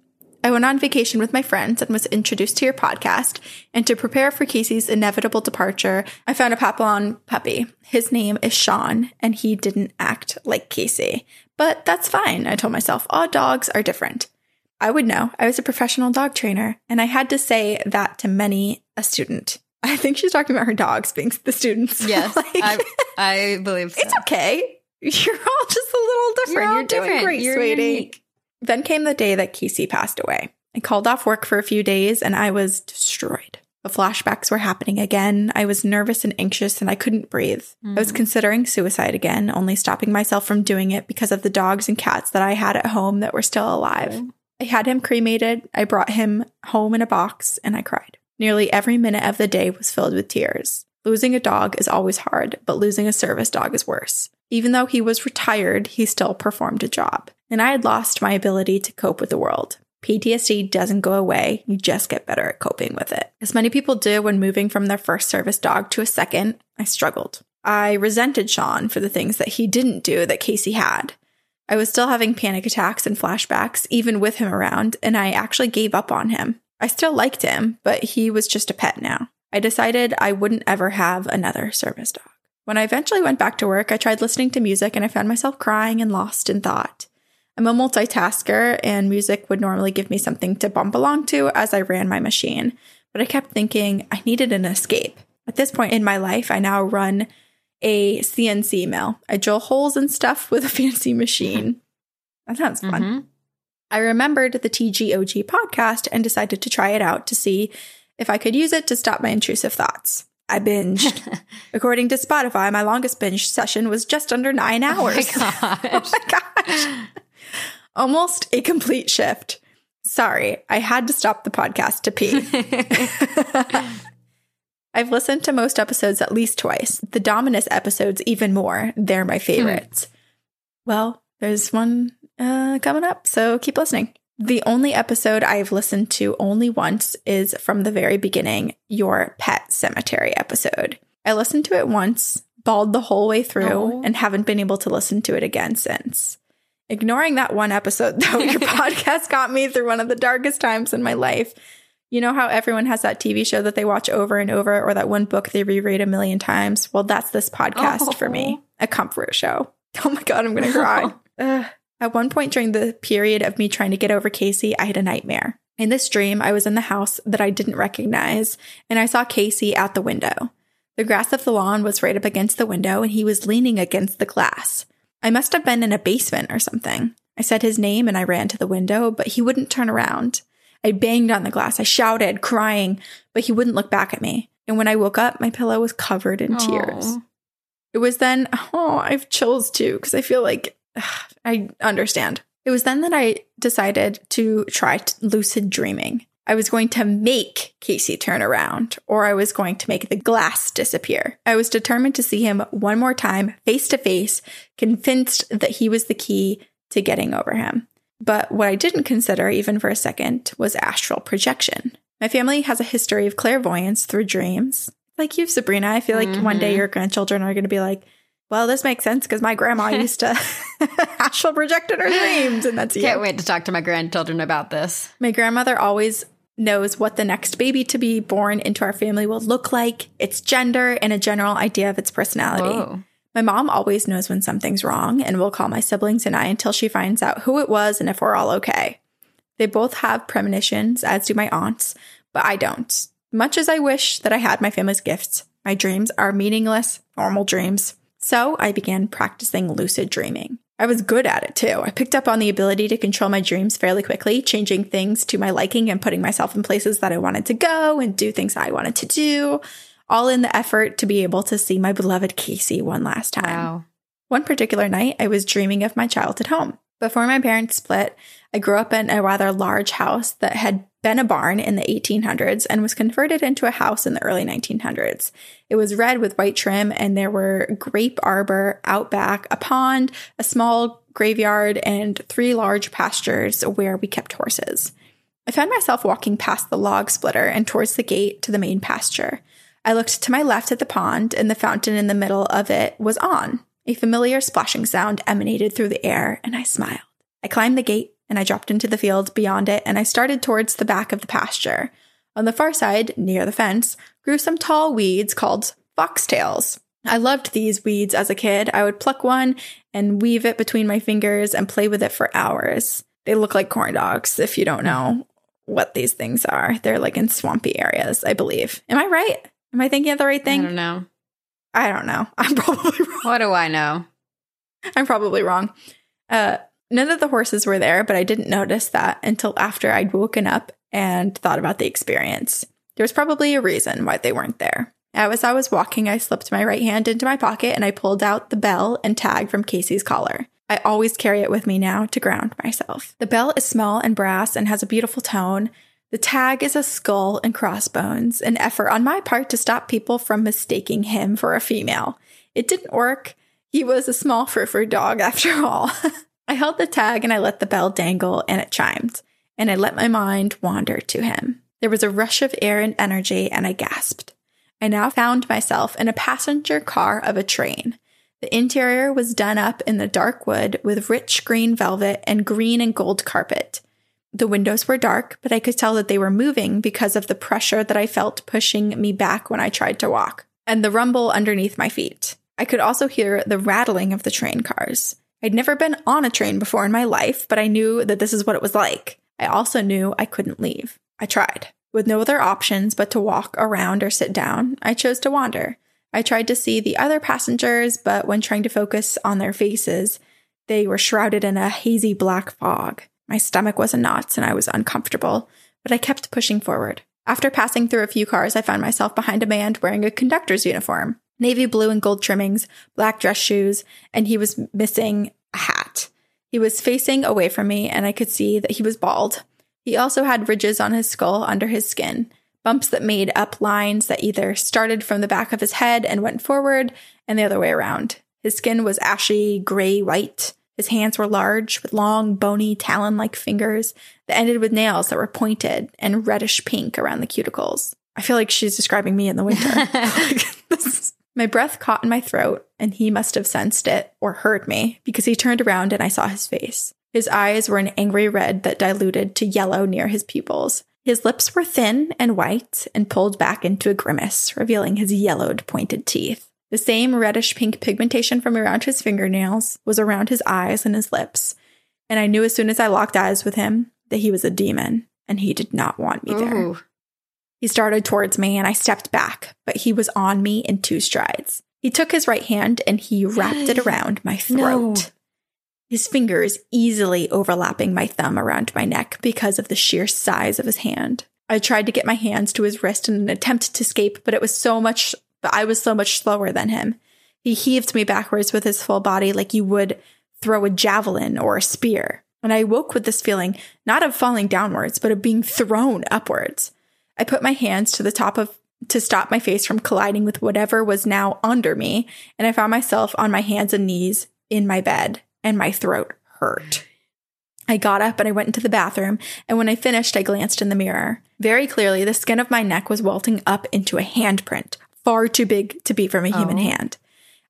I went on vacation with my friends and was introduced to your podcast. And to prepare for Casey's inevitable departure, I found a Papillon puppy. His name is Sean, and he didn't act like Casey. But that's fine, I told myself. All dogs are different. I would know. I was a professional dog trainer, and I had to say that to many a student. [laughs] I think she's talking about her dogs being the students. [laughs] Yes, Like, I, I believe [laughs] so. it's okay. You're all just a little different. You're You're, all doing different. great, You're sweetie. unique. Then came the day that Casey passed away. I called off work for a few days and I was destroyed. The flashbacks were happening again. I was nervous and anxious and I couldn't breathe. I was mm. considering suicide again, only stopping myself from doing it because of the dogs and cats that I had at home that were still alive. I had him cremated. I brought him home in a box and I cried. Nearly every minute of the day was filled with tears. Losing a dog is always hard, but losing a service dog is worse. Even though he was retired, he still performed a job. And I had lost my ability to cope with the world. PTSD doesn't go away, you just get better at coping with it. As many people do when moving from their first service dog to a second, I struggled. I resented Sean for the things that he didn't do that Casey had. I was still having panic attacks and flashbacks, even with him around, and I actually gave up on him. I still liked him, but he was just a pet now. I decided I wouldn't ever have another service dog. When I eventually went back to work, I tried listening to music and I found myself crying and lost in thought. I'm a multitasker, and music would normally give me something to bump along to as I ran my machine, but I kept thinking I needed an escape. At this point in my life, I now run a CNC mill. I drill holes and stuff with a [laughs] fancy machine. That sounds fun. Mhm. I remembered the TGOG podcast and decided to try it out to see if I could use it to stop my intrusive thoughts. I binged. [laughs] According to Spotify, my longest binge session was just under nine hours. Oh my [laughs] oh my gosh. Almost a complete shift. Sorry, I had to stop the podcast to pee. [laughs] I've listened to most episodes at least twice. The Dominus episodes, even more. They're my favorites. Well, there's one uh, coming up, so keep listening. The only episode I've listened to only once is from the very beginning, your pet cemetery episode. I listened to it once, bawled the whole way through, Oh. and haven't been able to listen to it again since. Ignoring that one episode, [laughs] though, your [laughs] podcast got me through one of the darkest times in my life. You know how everyone has that TV show that they watch over and over, or that one book they reread a million times? Well, that's this podcast for me oh. a comfort show. [laughs] Oh my God, I'm going to cry. At one point during the period of me trying to get over Casey, I had a nightmare. In this dream, I was in the house that I didn't recognize, and I saw Casey out the window. The grass of the lawn was right up against the window, and he was leaning against the glass. I must have been in a basement or something. I said his name and I ran to the window, but he wouldn't turn around. I banged on the glass. I shouted, crying, but he wouldn't look back at me. And when I woke up, my pillow was covered in tears. It was then, [laughs] oh, I have chills too, because I feel like ugh, [sighs] I understand. It was then that I decided to try t- lucid dreaming. I was going to make Casey turn around, or I was going to make the glass disappear. I was determined to see him one more time, face to face, convinced that he was the key to getting over him. But what I didn't consider, even for a second, was astral projection. My family has a history of clairvoyance through dreams. Like you, Sabrina, I feel like mm-hmm. one day your grandchildren are going to be like, well, this makes sense because my grandma [laughs] used to [laughs] astral project in her dreams, and that's Can't wait to talk to my grandchildren about this. My grandmother always knows what the next baby to be born into our family will look like, its gender, and a general idea of its personality. Whoa. My mom always knows when something's wrong and will call my siblings and I until she finds out who it was and if we're all okay. They both have premonitions, as do my aunts, but I don't. Much as I wish that I had my family's gifts, my dreams are meaningless, normal dreams. So I began practicing lucid dreaming. I was good at it too. I picked up on the ability to control my dreams fairly quickly, changing things to my liking and putting myself in places that I wanted to go and do things I wanted to do all in the effort to be able to see my beloved Casey one last time. Wow. One particular night, I was dreaming of my childhood home. Before my parents split, I grew up in a rather large house that had been a barn in the 1800s and was converted into a house in the early 1900s. It was red with white trim, and there were grape arbor out back, a pond, a small graveyard, and three large pastures where we kept horses. I found myself walking past the log splitter and towards the gate to the main pasture. I looked to my left at the pond, and the fountain in the middle of it was on. A familiar splashing sound emanated through the air, and I smiled. I climbed the gate, and I dropped into the field beyond it, and I started towards the back of the pasture. On the far side, near the fence, grew some tall weeds called foxtails. I loved these weeds as a kid. I would pluck one and weave it between my fingers and play with it for hours. They look like corn dogs if you don't know what these things are. They're like in swampy areas, I believe. Am I right? Am I thinking of the right thing? I don't know. I don't know. [laughs] I'm probably wrong. What do I know? I'm probably wrong. Uh, none of the horses were there, but I didn't notice that until after I'd woken up and thought about the experience. There was probably a reason why they weren't there. As I was walking, I slipped my right hand into my pocket and I pulled out the bell and tag from Casey's collar. I always carry it with me now to ground myself. The bell is small and brass and has a beautiful tone, the tag is a skull and crossbones, an effort on my part to stop people from mistaking him for a female. It didn't work. He was a small fur dog [laughs] after all. I held the tag and I let the bell dangle and it chimed, and I let my mind wander to him. There was a rush of air and energy, and I gasped. I now found myself in a passenger car of a train. The interior was done up in the dark wood with rich green velvet and green and gold carpet. The windows were dark, but I could tell that they were moving because of the pressure that I felt pushing me back when I tried to walk, and the rumble underneath my feet. I could also hear the rattling of the train cars. I'd never been on a train before in my life, but I knew that this is what it was like. I also knew I couldn't leave. I tried. With no other options but to walk around or sit down, I chose to wander. I tried to see the other passengers, but when trying to focus on their faces, they were shrouded in a hazy black fog. My stomach was in knots and I was uncomfortable, but I kept pushing forward. After passing through a few cars, I found myself behind a man wearing a conductor's uniform navy blue and gold trimmings, black dress shoes, and he was missing a hat. He was facing away from me, and I could see that he was bald. He also had ridges on his skull under his skin, bumps that made up lines that either started from the back of his head and went forward, and the other way around. His skin was ashy gray white, his hands were large, with long, bony, talon like fingers that ended with nails that were pointed and reddish pink around the cuticles. I feel like she's describing me in the winter. [laughs] [laughs] my breath caught in my throat, and he must have sensed it or heard me because he turned around and I saw his face. His eyes were an angry red that diluted to yellow near his pupils. His lips were thin and white and pulled back into a grimace, revealing his yellowed, pointed teeth. The same reddish pink pigmentation from around his fingernails was around his eyes and his lips, and I knew as soon as I locked eyes with him that he was a demon and he did not want me there. He started towards me and I stepped back, but he was on me in two strides. He took his right hand and he wrapped it around my throat. No. His fingers easily overlapping my thumb around my neck because of the sheer size of his hand. I tried to get my hands to his wrist in an attempt to escape, but it was so much but I was so much slower than him. He heaved me backwards with his full body like you would throw a javelin or a spear. And I woke with this feeling not of falling downwards, but of being thrown upwards. I put my hands to the top of to stop my face from colliding with whatever was now under me, and I found myself on my hands and knees in my bed, and my throat hurt. I got up and I went into the bathroom, and when I finished, I glanced in the mirror. Very clearly, the skin of my neck was welting up into a handprint, far too big to be from a human Oh. hand.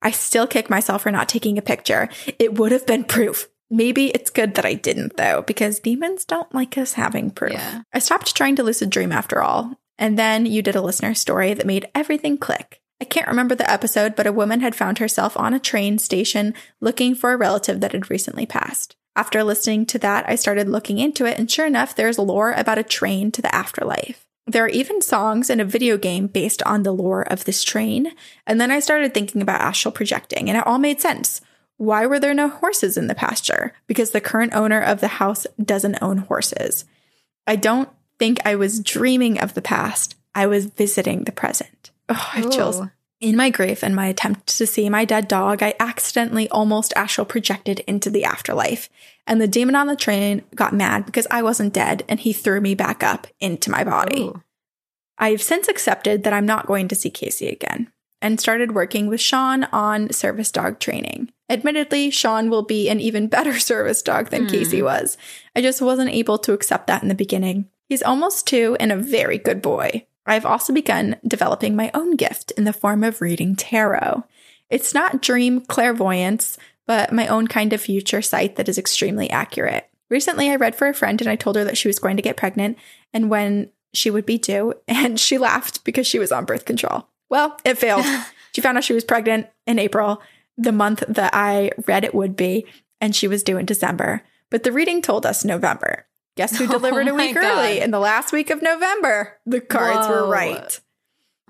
I still kick myself for not taking a picture. It would have been proof. Maybe it's good that I didn't, though, because demons don't like us having proof. Yeah. I stopped trying to lucid dream after all. And then you did a listener story that made everything click. I can't remember the episode, but a woman had found herself on a train station looking for a relative that had recently passed. After listening to that, I started looking into it, and sure enough, there's lore about a train to the afterlife. There are even songs in a video game based on the lore of this train. And then I started thinking about astral projecting, and it all made sense. Why were there no horses in the pasture? Because the current owner of the house doesn't own horses. I don't think I was dreaming of the past. I was visiting the present. Oh, I have chills. In my grief and my attempt to see my dead dog, I accidentally almost astral projected into the afterlife. And the demon on the train got mad because I wasn't dead and he threw me back up into my body. Ooh. I've since accepted that I'm not going to see Casey again and started working with Sean on service dog training. Admittedly, Sean will be an even better [laughs] service dog than hmm. Casey was. I just wasn't able to accept that in the beginning. He's almost two and a very good boy. I've also begun developing my own gift in the form of reading tarot. It's not dream clairvoyance, but my own kind of future sight that is extremely accurate. Recently, I read for a friend and I told her that she was going to get pregnant and when she would be due, [laughs] and she laughed because she was on birth control. Well, it failed. [laughs] she found out she was pregnant in April, the month that I read it would be, and she was due in December. But the reading told us November. Guess who [laughs] oh delivered Oh a week early in the last week of November? The cards were right.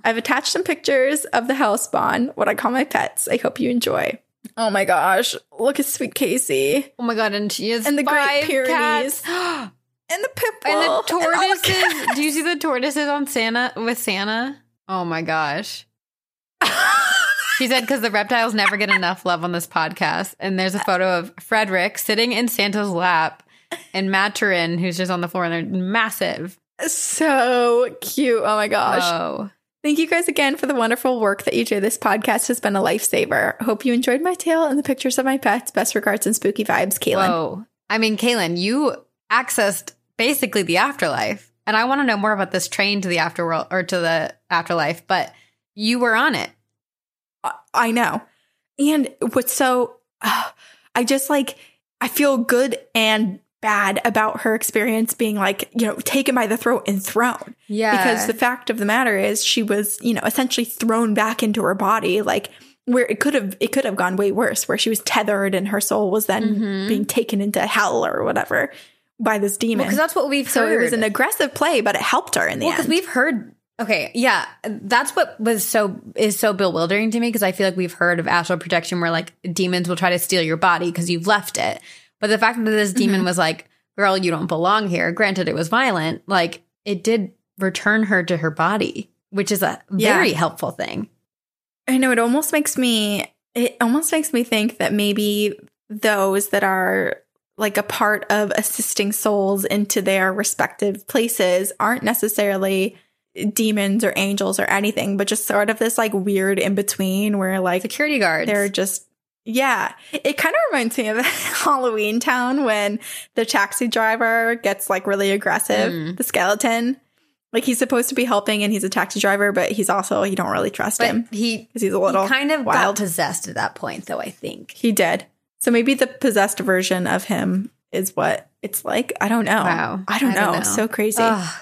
I've attached some pictures of the house spawn, what I call my pets. I hope you enjoy. Oh my gosh, look at sweet Casey Oh my god, and she has And the Great Pyrenees. [gasps] and the pit bull and the [laughs] tortoises. cats. Do you see the tortoises on Santa with Santa? Oh my gosh. She said because the reptiles never get enough love on this podcast. And there's a photo of Frederick sitting in Santa's lap and Maturin, who's just on the floor, and they're massive. so cute. Oh my gosh. Whoa. Thank you guys again for the wonderful work that you do. This podcast has been a lifesaver. Hope you enjoyed my tale and the pictures of my pets. Best regards and spooky vibes, Kaylin. Whoa. I mean, Kaylin, you accessed basically the afterlife. And I want to know more about this train to the afterworld or to the afterlife, but you were on it. I- know. And what's so, uh, I just like, I feel good and bad about her experience being like, you know, taken by the throat and thrown. Yeah. Because the fact of the matter is she was, you know, essentially thrown back into her body, like where it could have it could have gone way worse, where she was tethered and her soul was then Mhm. being taken into hell or whatever by this demon. because that's what we've so heard. it was an aggressive play, but it helped her in the Well, because we've heard. Okay, yeah, that's what was so is so bewildering to me because I feel like we've heard of astral projection where like demons will try to steal your body because you've left it, but the fact that this mm-hmm. demon was like, "Girl, you don't belong here." Granted, it was violent. Like it did return her to her body, which is a Yeah. very helpful thing. I know it almost makes me it almost makes me think that maybe those that are like a part of assisting souls into their respective places aren't necessarily demons or angels or anything, but just sort of this like weird in between where like Security guards. they're just yeah. It kind of reminds me of [laughs] Halloween Town when the taxi driver gets like really aggressive, Mm. the skeleton. Like he's supposed to be helping and he's a taxi driver, but he's also you don't really trust but him he, because he's a little kind of wild. possessed at that point, though. I think. He did. So maybe the possessed version of him is what it's like. I don't know. Wow. I don't I don't know. know. So crazy. Ugh.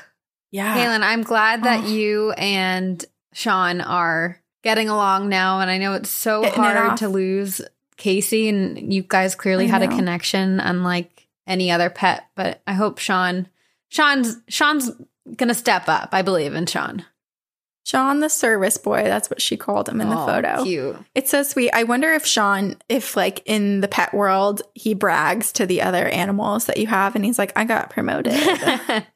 yeah. Kaylin, I'm glad that you and Sean are getting along now. And I know it's so Hitting hard off. to lose Casey, and you guys clearly I had a connection, unlike any other pet. But I hope Sean, Sean's, Sean's gonna step up. I believe in Sean. Sean the service boy, that's what she called him in the Oh, photo. cute. It's so sweet. I wonder if Sean, if like in the pet world, he brags to the other animals that you have and he's like, I got promoted. [laughs]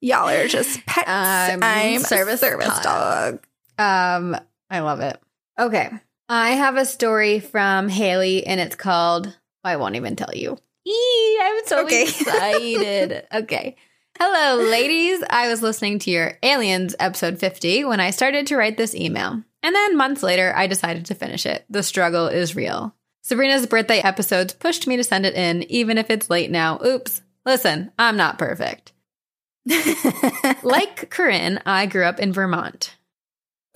Y'all are just pets. I'm I'm, service a service dog." dog. Um, I love it. Okay. I have a story from Haley and it's called I won't even tell you. Eee, I'm so Okay. [laughs] excited. okay. Hello, ladies. I was listening to your Aliens episode 50 when I started to write this email. And then months later, I decided to finish it. The struggle is real. Sabrina's birthday episodes pushed me to send it in, even if it's late now. Oops. Listen, I'm not perfect. [laughs] like Corinne, I grew up in Vermont.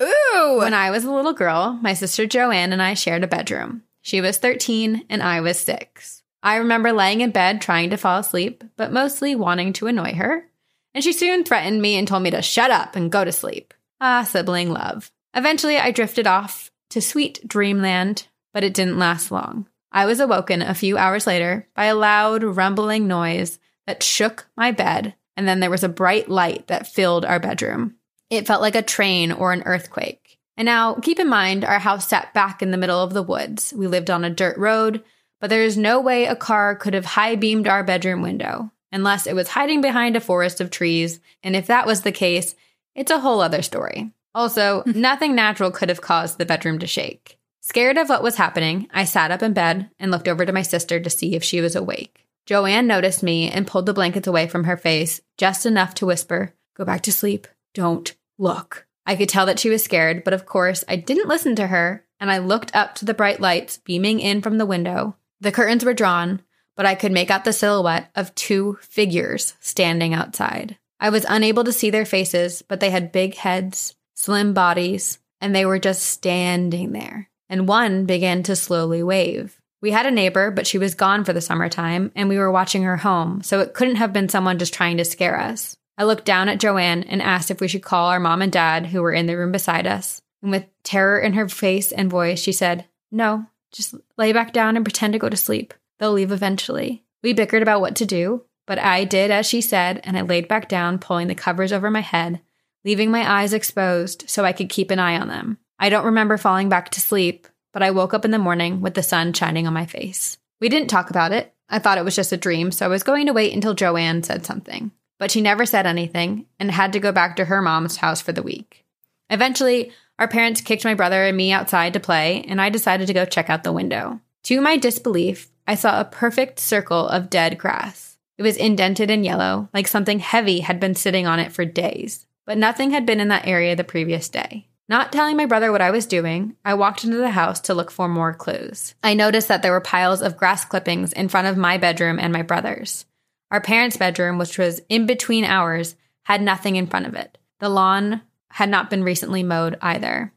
Ooh. When I was a little girl, my sister Joanne and I shared a bedroom. She was 13 and I was 6. I remember laying in bed trying to fall asleep, but mostly wanting to annoy her. And she soon threatened me and told me to shut up and go to sleep. Ah, sibling love. Eventually, I drifted off to sweet dreamland, but it didn't last long. I was awoken a few hours later by a loud, rumbling noise that shook my bed, and then there was a bright light that filled our bedroom. It felt like a train or an earthquake. And now, keep in mind, our house sat back in the middle of the woods. We lived on a dirt road, but there is no way a car could have high beamed our bedroom window, unless it was hiding behind a forest of trees. And if that was the case, it's a whole other story. Also, [laughs] nothing natural could have caused the bedroom to shake. Scared of what was happening, I sat up in bed and looked over to my sister to see if she was awake. Joanne noticed me and pulled the blankets away from her face just enough to whisper, Go back to sleep. Don't look. I could tell that she was scared, but of course, I didn't listen to her, and I looked up to the bright lights beaming in from the window. The curtains were drawn, but I could make out the silhouette of two figures standing outside. I was unable to see their faces, but they had big heads, slim bodies, and they were just standing there. And one began to slowly wave. We had a neighbor, but she was gone for the summertime, and we were watching her home, so it couldn't have been someone just trying to scare us. I looked down at Joanne and asked if we should call our mom and dad, who were in the room beside us. And with terror in her face and voice, she said, No, just lay back down and pretend to go to sleep. They'll leave eventually. We bickered about what to do, but I did as she said, and I laid back down, pulling the covers over my head, leaving my eyes exposed so I could keep an eye on them. I don't remember falling back to sleep, but I woke up in the morning with the sun shining on my face. We didn't talk about it. I thought it was just a dream, so I was going to wait until Joanne said something. But she never said anything and had to go back to her mom's house for the week. Eventually, our parents kicked my brother and me outside to play, and I decided to go check out the window. To my disbelief, I saw a perfect circle of dead grass. It was indented and yellow, like something heavy had been sitting on it for days, but nothing had been in that area the previous day. Not telling my brother what I was doing, I walked into the house to look for more clues. I noticed that there were piles of grass clippings in front of my bedroom and my brother's. Our parents' bedroom, which was in between ours, had nothing in front of it. The lawn had not been recently mowed either.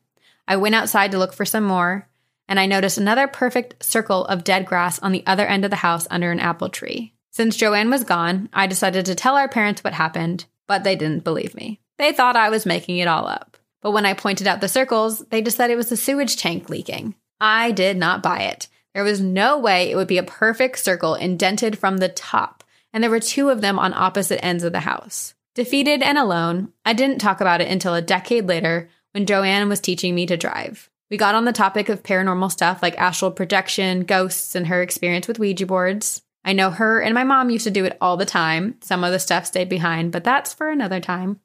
I went outside to look for some more, and I noticed another perfect circle of dead grass on the other end of the house under an apple tree. Since Joanne was gone, I decided to tell our parents what happened, but they didn't believe me. They thought I was making it all up. But when I pointed out the circles, they just said it was the sewage tank leaking. I did not buy it. There was no way it would be a perfect circle indented from the top, and there were two of them on opposite ends of the house. Defeated and alone, I didn't talk about it until a decade later when Joanne was teaching me to drive. We got on the topic of paranormal stuff like astral projection, ghosts, and her experience with Ouija boards. I know her and my mom used to do it all the time. Some of the stuff stayed behind, but that's for another time.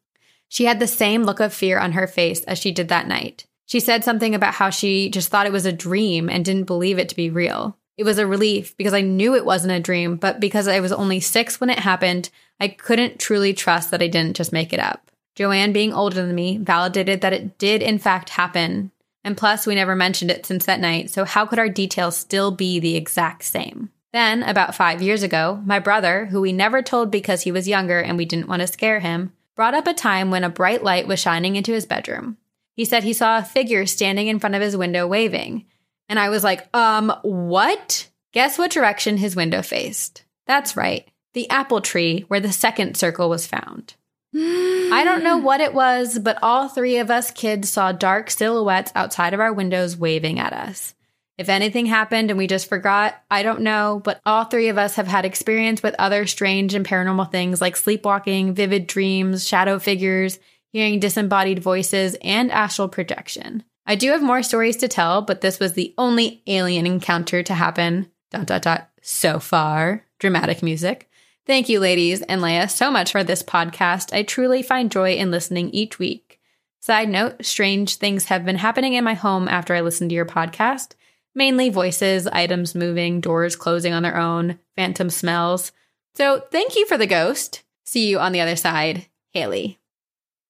She had the same look of fear on her face as she did that night. She said something about how she just thought it was a dream and didn't believe it to be real. It was a relief because I knew it wasn't a dream, but because I was only six when it happened, I couldn't truly trust that I didn't just make it up. Joanne, being older than me, validated that it did in fact happen. And plus, we never mentioned it since that night, so how could our details still be the exact same? Then, about five years ago, my brother, who we never told because he was younger and we didn't want to scare him, brought up a time when a bright light was shining into his bedroom. He said he saw a figure standing in front of his window waving. And I was like, um, what? Guess what direction his window faced? That's right, the apple tree where the second circle was found. I don't know what it was, but all three of us kids saw dark silhouettes outside of our windows waving at us. If anything happened and we just forgot, I don't know, but all three of us have had experience with other strange and paranormal things like sleepwalking, vivid dreams, shadow figures, hearing disembodied voices, and astral projection. I do have more stories to tell, but this was the only alien encounter to happen. Dot dot dot. So far, dramatic music. Thank you, ladies and Leia, so much for this podcast. I truly find joy in listening each week. Side note strange things have been happening in my home after I listened to your podcast. mainly voices, items moving, doors closing on their own, phantom smells. So thank you for the ghost. See you on the other side, Haley.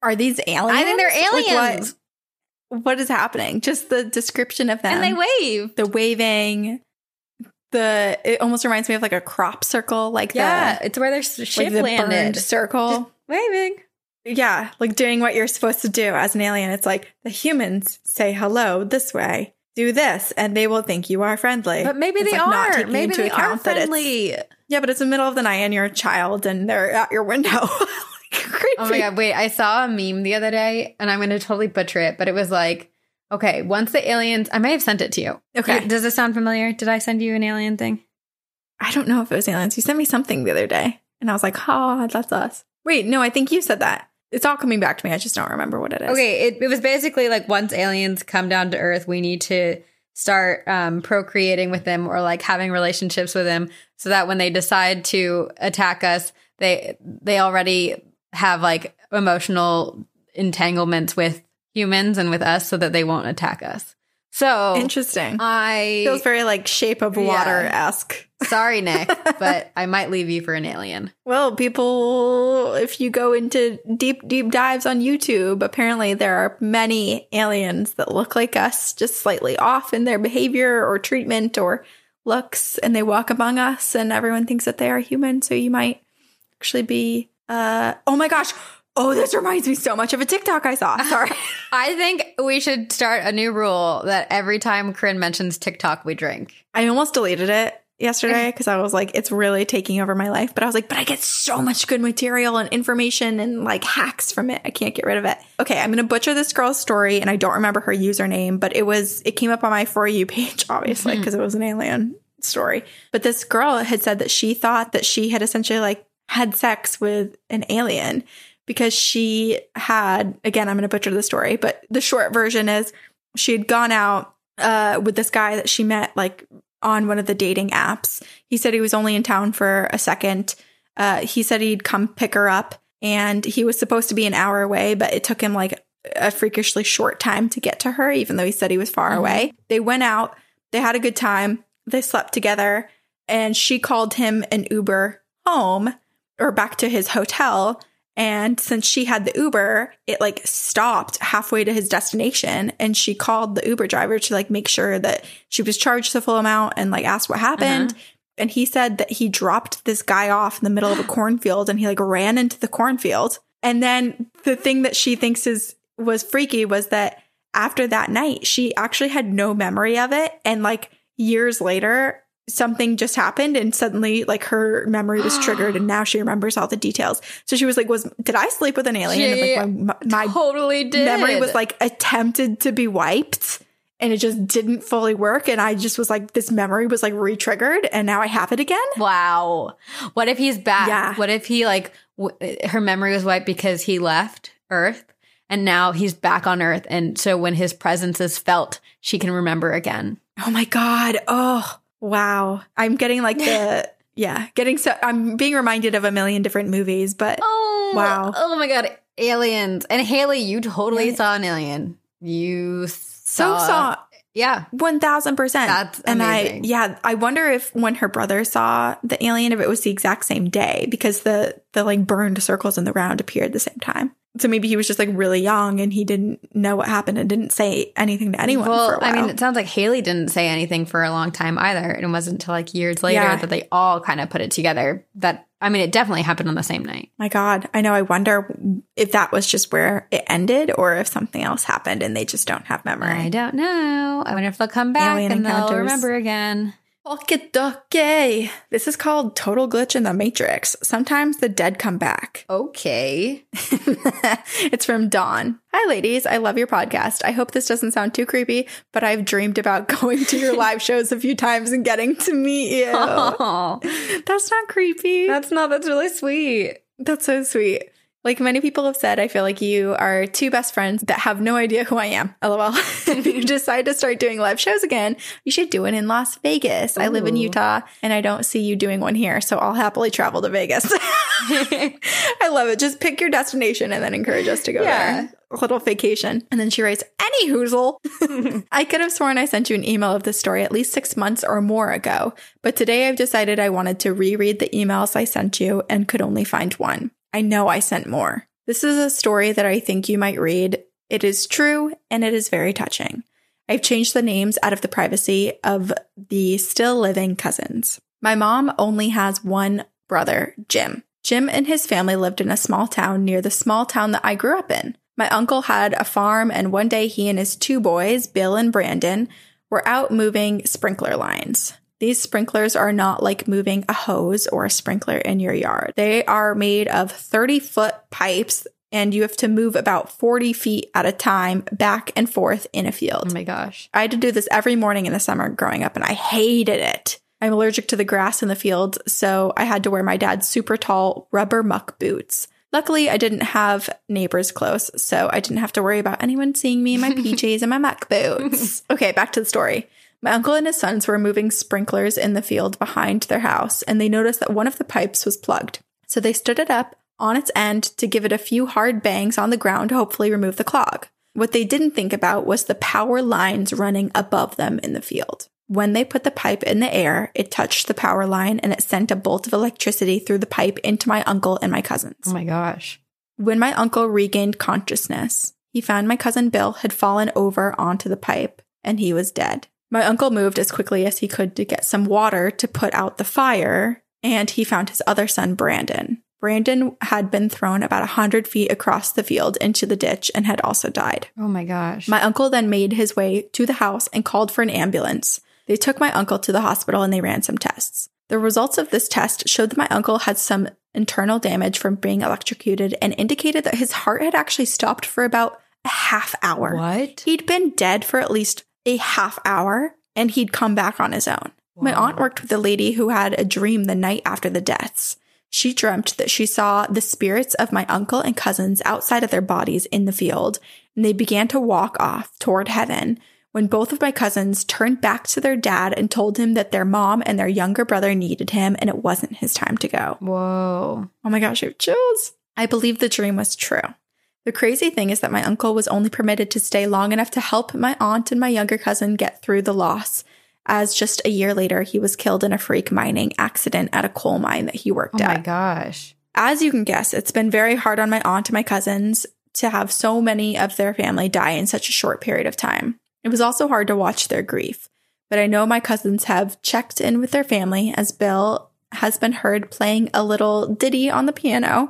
Are these aliens? I think they're Like, aliens. what, what is happening? Just the description of them. and they wave. the waving. The it almost reminds me of like a crop circle, like Yeah, the it's where their ship like the landed. circle. waving. yeah, like doing what you're supposed to do as an alien. It's like the humans say hello this way, do this, and they will think you are friendly. But maybe It's, they like, are. Maybe they are account that it's- friendly. Yeah, but it's the middle of the night and you're a child and they're at your window. [laughs] creepy. [laughs] Oh my god, wait, I saw a meme the other day and I'm gonna totally butcher it, but it was like, okay, once the aliens I may have sent it to you. Okay. Does this sound familiar? Did I send you an alien thing? I don't know if it was aliens. You sent me something the other day and I was like, oh, that's us. Wait, no, I think you said that. It's all coming back to me. I just don't remember what it is. Okay, it, it was basically like once aliens come down to Earth, we need to start um, procreating with them or like having relationships with them, so that when they decide to attack us, they they already have like emotional entanglements with humans and with us, so that they won't attack us. So Interesting. I Feels very like shape of water esque. [laughs] sorry, Nick, but I might leave you for an alien. Well, people, if you go into deep, deep dives on YouTube, apparently there are many aliens that look like us, just slightly off in their behavior or treatment or looks, and they walk among us, and everyone thinks that they are human. So you might actually be, uh, oh my gosh. Oh, this reminds me so much of a TikTok I saw. Sorry. [laughs] I think we should start a new rule that every time Corinne mentions TikTok, we drink. I almost deleted it yesterday [laughs] because I was like, it's really taking over my life. But I was like, but I get so much good material and information and like hacks from it. I can't get rid of it. Okay, I'm gonna butcher this girl's story, and I don't remember her username, but it was it came up on my for you page, [laughs] obviously, because it was an alien story. But this girl had said that she thought that she had essentially like had sex with an alien because she had again, I'm gonna butcher the story, but the short version is she had gone out uh, with this guy that she met like on one of the dating apps. He said he was only in town for a second. Uh, he said he'd come pick her up and he was supposed to be an hour away, but it took him like a freakishly short time to get to her, even though he said he was far away. They went out, they had a good time, they slept together, and she called him an Uber home or back to his hotel. And since she had the Uber, it like stopped halfway to his destination. And she called the Uber driver to like make sure that she was charged the full amount and like asked what uh-huh. happened. And he said that he dropped this guy off in the middle of a [gasps] cornfield and he like ran into the cornfield. And then the thing that she thinks is was freaky was that after that night, she actually had no memory of it. And like years later, something just happened and suddenly like her memory was triggered and [gasps] now she remembers all the details. So she was like, was, did I sleep with an alien? She and like my, my totally did. memory was like attempted to be wiped and it just didn't fully work. And I just was like, this memory was like re-triggered and now I have it again. wow. What if he's back? Yeah. What if he like w- her memory was wiped because he left Earth and now he's back on Earth, and so when his presence is felt, she can remember again. Oh my God. Oh, wow. I'm getting like the, [laughs] yeah, getting so, I'm being reminded of a million different movies, but Oh Wow. Oh my god, aliens! And Haley, you totally saw an alien. You so saw, saw yeah. 1000%. That's and amazing. I, yeah, I wonder if when her brother saw the alien, if it was the exact same day because the, the like burned circles in the round appeared the same time. So maybe he was just like really young and he didn't know what happened and didn't say anything to anyone. for Well, a while. I mean, it sounds like Haley didn't say anything for a long time either. And it wasn't until like years later Yeah. that they all kind of put it together. That I mean, it definitely happened on the same night. My God, I know. I wonder if that was just where it ended or if something else happened and they just don't have memory. I don't know. I wonder if they'll come back Alien and they'll remember again. Okie dokie. This is called Total Glitch in the Matrix. Sometimes the dead come back. Okay. [laughs] it's from Dawn. Hi, ladies. I love your podcast. I hope this doesn't sound too creepy, but I've dreamed about [laughs] going to your live shows a few times and getting to meet you. Oh, [laughs] That's not creepy. that's not. That's really sweet. That's so sweet. Like many people have said, I feel like you are two best friends that have no idea who I am. [laughs] LOL. if you [laughs] decide to start doing live shows again, you should do it in Las Vegas. I live in Utah and I don't see you doing one here. So I'll happily travel to Vegas. [laughs] I love it. Just pick your destination and then encourage us to go Yeah. there. A little vacation. And then she writes, Any hoozle. I could have sworn I sent you an email of this story at least six months or more ago, but today I've decided I wanted to reread the emails I sent you and could only find one. I know I sent more. This is a story that I think you might read. It is true and it is very touching. I've changed the names out of the privacy of the still living cousins. My mom only has one brother, Jim. Jim and his family lived in a small town near the small town that I grew up in. My uncle had a farm, and one day he and his two boys, Bill and Brandon, were out moving sprinkler lines. These sprinklers are not like moving a hose or a sprinkler in your yard. They are made of 30 foot pipes, and you have to move about 40 feet at a time back and forth in a field. Oh my gosh. I had to do this every morning in the summer growing up, and I hated it. I'm allergic to the grass in the fields, so I had to wear my dad's super tall rubber muck boots. Luckily, I didn't have neighbors close, so I didn't have to worry about anyone seeing me in my [laughs] PJs and my muck boots. Okay, back to the story. My uncle and his sons were moving sprinklers in the field behind their house, and they noticed that one of the pipes was plugged. So they stood it up on its end to give it a few hard bangs on the ground to hopefully remove the clog. What they didn't think about was the power lines running above them in the field. When they put the pipe in the air, it touched the power line and it sent a bolt of electricity through the pipe into my uncle and my cousins. Oh my gosh. When my uncle regained consciousness, he found my cousin Bill had fallen over onto the pipe and he was dead. My uncle moved as quickly as he could to get some water to put out the fire, and he found his other son, Brandon. Brandon had been thrown about a hundred feet across the field into the ditch and had also died. Oh my gosh. My uncle then made his way to the house and called for an ambulance. They took my uncle to the hospital and they ran some tests. The results of this test showed that my uncle had some internal damage from being electrocuted and indicated that his heart had actually stopped for about a half hour. what? He'd been dead for at least a half hour and he'd come back on his own. My aunt worked with a lady who had a dream the night after the deaths. She dreamt that she saw the spirits of my uncle and cousins outside of their bodies in the field, and they began to walk off toward heaven when both of my cousins turned back to their dad and told him that their mom and their younger brother needed him and it wasn't his time to go. Whoa. Oh my gosh, I have chills. I believe the dream was true. The crazy thing is that my uncle was only permitted to stay long enough to help my aunt and my younger cousin get through the loss, as just a year later he was killed in a freak mining accident at a coal mine that he worked Oh at. Oh my gosh. As you can guess, it's been very hard on my aunt and my cousins to have so many of their family die in such a short period of time. It was also hard to watch their grief, but I know my cousins have checked in with their family as Bill has been heard playing a little ditty on the piano,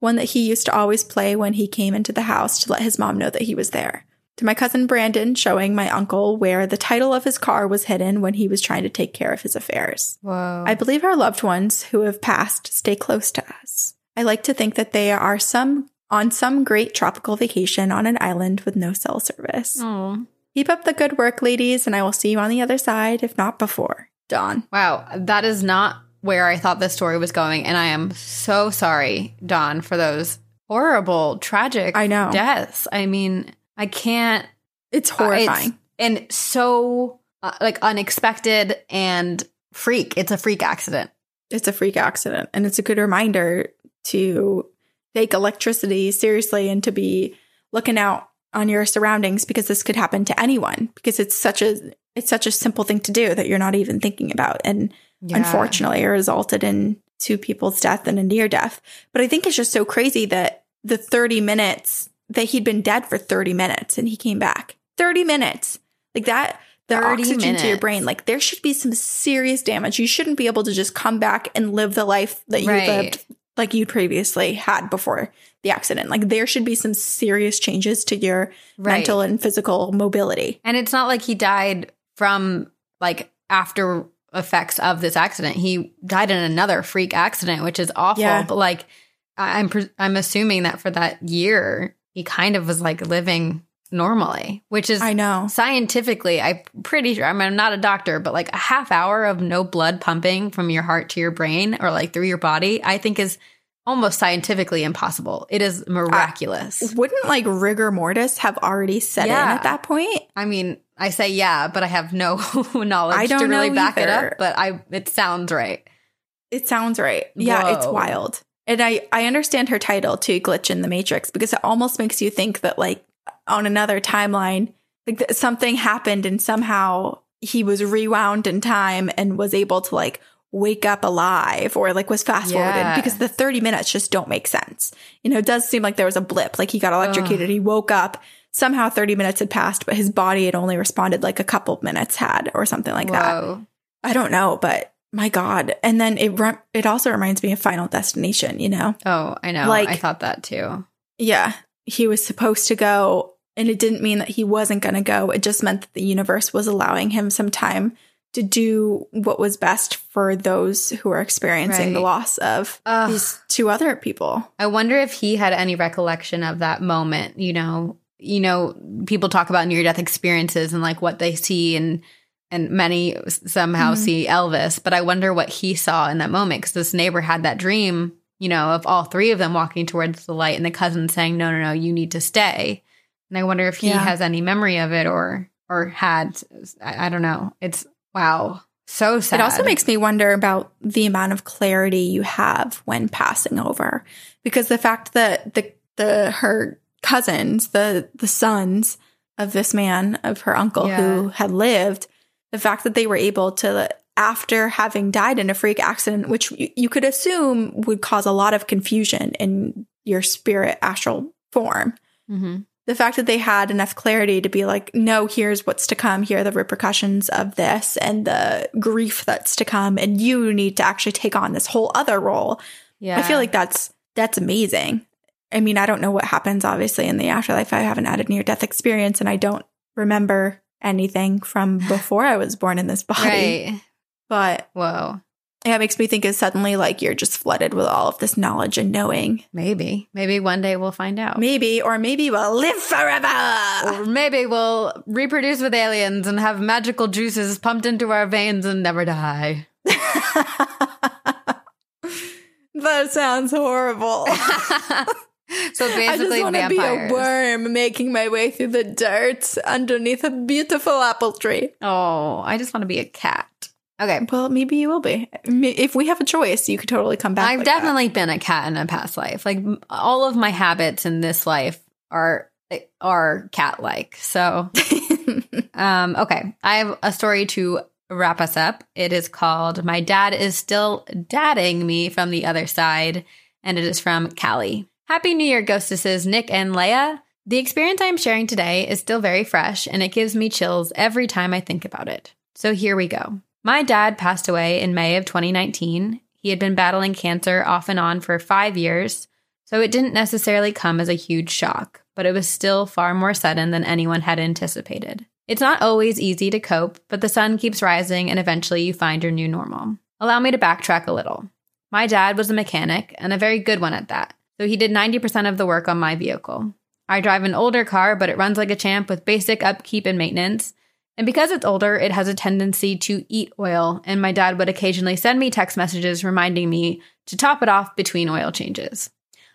one that he used to always play when he came into the house to let his mom know that he was there. To my cousin Brandon, showing my uncle where the title of his car was hidden when he was trying to take care of his affairs. Whoa. I believe our loved ones who have passed stay close to us. I like to think that they are some on some great tropical vacation on an island with no cell service. oh. Keep up the good work, ladies, and I will see you on the other side, if not before. Dawn. Wow. That is not where I thought this story was going. And I am so sorry, Dawn, for those horrible, tragic I know. deaths. I mean, I can't. It's uh, horrifying. it's- and so uh, like unexpected and freak. It's a freak accident. it's a freak accident, and it's a good reminder to take electricity seriously and to be looking out on your surroundings because this could happen to anyone because it's such a it's such a simple thing to do that you're not even thinking about and Yeah. unfortunately it resulted in two people's death and a near death. But I think it's just so crazy that the 30 minutes that he'd been dead for 30 minutes and he came back. 30 minutes. Like that, the 30 oxygen to your brain, like there should be some serious damage. You shouldn't be able to just come back and live the life that you Right. lived like you previously had before the accident. Like there should be some serious changes to your Right. mental and physical mobility. And it's not like he died from like after effects of this accident. He died in another freak accident, which is awful. Yeah. But like, I'm I'm assuming that for that year, he kind of was like living normally, which is I know. scientifically. I'm pretty sure. I mean, I'm not a doctor, but like a half hour of no blood pumping from your heart to your brain or like through your body, I think is almost scientifically impossible. It is miraculous. Wouldn't like rigor mortis have already set Yeah. in at that point? I mean, I say yeah, but I have no [laughs] knowledge I don't to really back it up. But I, it sounds right. It sounds right. Yeah, it's wild. And I I understand her title to glitch in the matrix because it almost makes you think that like on another timeline like that something happened and somehow he was rewound in time and was able to like wake up alive or like was fast forwarded Yeah. because the 30 minutes just don't make sense. You know, it does seem like there was a blip like he got electrocuted, he woke up somehow 30 minutes had passed but his body had only responded like a couple minutes had or something like that. I don't know, but my God. And then it rem- it also reminds me of Final Destination, you know? Oh, I know. Like- I thought that too. Yeah. He was supposed to go, and it didn't mean that he wasn't going to go. It just meant that the universe was allowing him some time to do what was best for those who are experiencing the loss of Ugh. these two other people. I wonder if he had any recollection of that moment. You know, you know, people talk about near death experiences and like what they see, and and many somehow Mhm. see Elvis. But I wonder what he saw in that moment because this neighbor had that dream. You know, of all three of them walking towards the light, and the cousin saying, "No, no, no, you need to stay." And I wonder if he Yeah. has any memory of it, or or had. I, I don't know. It's wow, so sad. It also makes me wonder about the amount of clarity you have when passing over, because the fact that the the her cousins, the the sons of this man of her uncle who had lived, the fact that they were able to after having died in a freak accident, which you, you could assume would cause a lot of confusion in your spirit astral form, Mhm. the fact that they had enough clarity to be like, no, here's what's to come. Here are the repercussions of this and the grief that's to come. And you need to actually take on this whole other role. Yeah, I feel like that's that's amazing. I mean, I don't know what happens obviously in the afterlife. I haven't had a near death experience and I don't remember anything from [sighs] before I was born in this body. right. But Whoa. yeah, it makes me think is suddenly like you're just flooded with all of this knowledge and knowing. Maybe. Maybe one day we'll find out. Maybe, or maybe we'll live forever. Or maybe we'll reproduce with aliens and have magical juices pumped into our veins and never die. [laughs] that sounds horrible. [laughs] [laughs] so basically, I just to be a worm making my way through the dirt underneath a beautiful apple tree. Oh, I just want to be a cat. Okay. Well, maybe you will be. If we have a choice, you could totally come back. I've like that. definitely been a cat in a past life. Like all of my habits in this life are are cat like. So [laughs] Um, okay. I have a story to wrap us up. It is called My Dad is Still Dadding Me from the Other Side, and it is from Callie. Happy New Year, Ghostesses, Nick and Leia. The experience I am sharing today is still very fresh, and it gives me chills every time I think about it. So here we go. My dad passed away in May of 2019. He had been battling cancer off and on for five years, so it didn't necessarily come as a huge shock, but it was still far more sudden than anyone had anticipated. It's not always easy to cope, but the sun keeps rising and eventually you find your new normal. Allow me to backtrack a little. My dad was a mechanic and a very good one at that, so he did 90% of the work on my vehicle. I drive an older car, but it runs like a champ with basic upkeep and maintenance. And because it's older, it has a tendency to eat oil, and my dad would occasionally send me text messages reminding me to top it off between oil changes.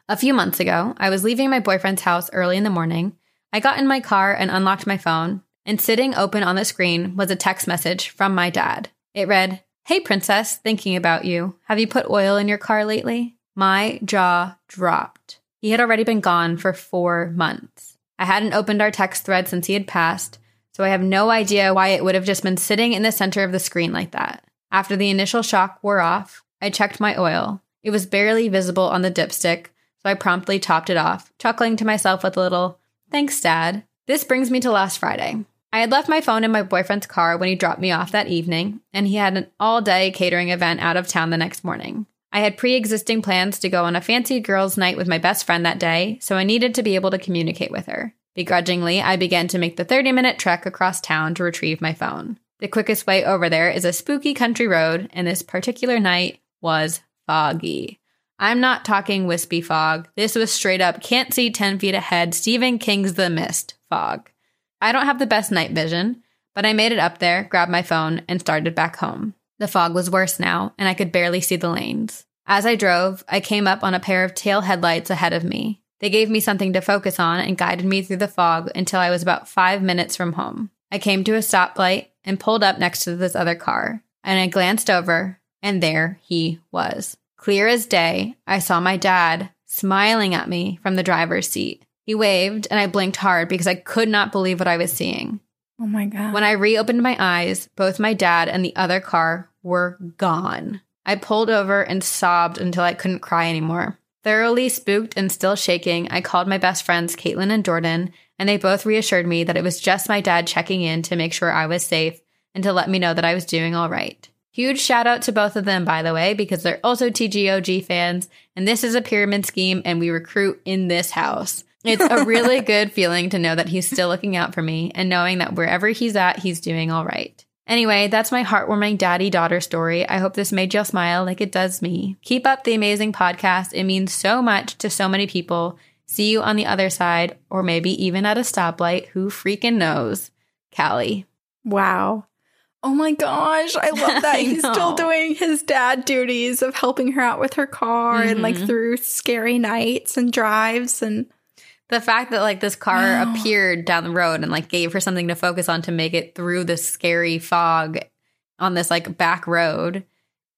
A few months ago, I was leaving my boyfriend's house early in the morning. I got in my car and unlocked my phone, and sitting open on the screen was a text message from my dad. It read, Hey, princess, thinking about you. Have you put oil in your car lately? My jaw dropped. He had already been gone for four months. I hadn't opened our text thread since he had passed, so I have no idea why it would have just been sitting in the center of the screen like that. After the initial shock wore off, I checked my oil. It was barely visible on the dipstick, so I promptly topped it off, chuckling to myself with a little, Thanks, Dad. This brings me to last Friday. I had left my phone in my boyfriend's car when he dropped me off that evening, and he had an all day catering event out of town the next morning. I had pre existing plans to go on a fancy girls' night with my best friend that day, so I needed to be able to communicate with her. Begrudgingly, I began to make the 30 minute trek across town to retrieve my phone. The quickest way over there is a spooky country road, and this particular night was foggy. I'm not talking wispy fog. This was straight up can't see 10 feet ahead, Stephen King's The Mist fog. I don't have the best night vision, but I made it up there, grabbed my phone, and started back home. The fog was worse now, and I could barely see the lanes. As I drove, I came up on a pair of tail headlights ahead of me. They gave me something to focus on and guided me through the fog until I was about five minutes from home. I came to a stoplight and pulled up next to this other car, and I glanced over, and there he was. Clear as day, I saw my dad smiling at me from the driver's seat. He waved, and I blinked hard because I could not believe what I was seeing. Oh my God. When I reopened my eyes, both my dad and the other car were gone. I pulled over and sobbed until I couldn't cry anymore. Thoroughly spooked and still shaking, I called my best friends, Caitlin and Jordan, and they both reassured me that it was just my dad checking in to make sure I was safe and to let me know that I was doing all right. Huge shout out to both of them, by the way, because they're also TGOG fans, and this is a pyramid scheme, and we recruit in this house. It's a really [laughs] good feeling to know that he's still looking out for me and knowing that wherever he's at, he's doing all right. Anyway, that's my heartwarming daddy daughter story. I hope this made you smile like it does me. Keep up the amazing podcast. It means so much to so many people. See you on the other side, or maybe even at a stoplight. Who freaking knows? Callie. Wow. Oh my gosh, I love [laughs] that. I He's still doing his dad duties of helping her out with her car and like Mhm. through scary nights and drives and The fact that like this car appeared down the road and like gave her something to focus on to make it through this scary fog on this like back road.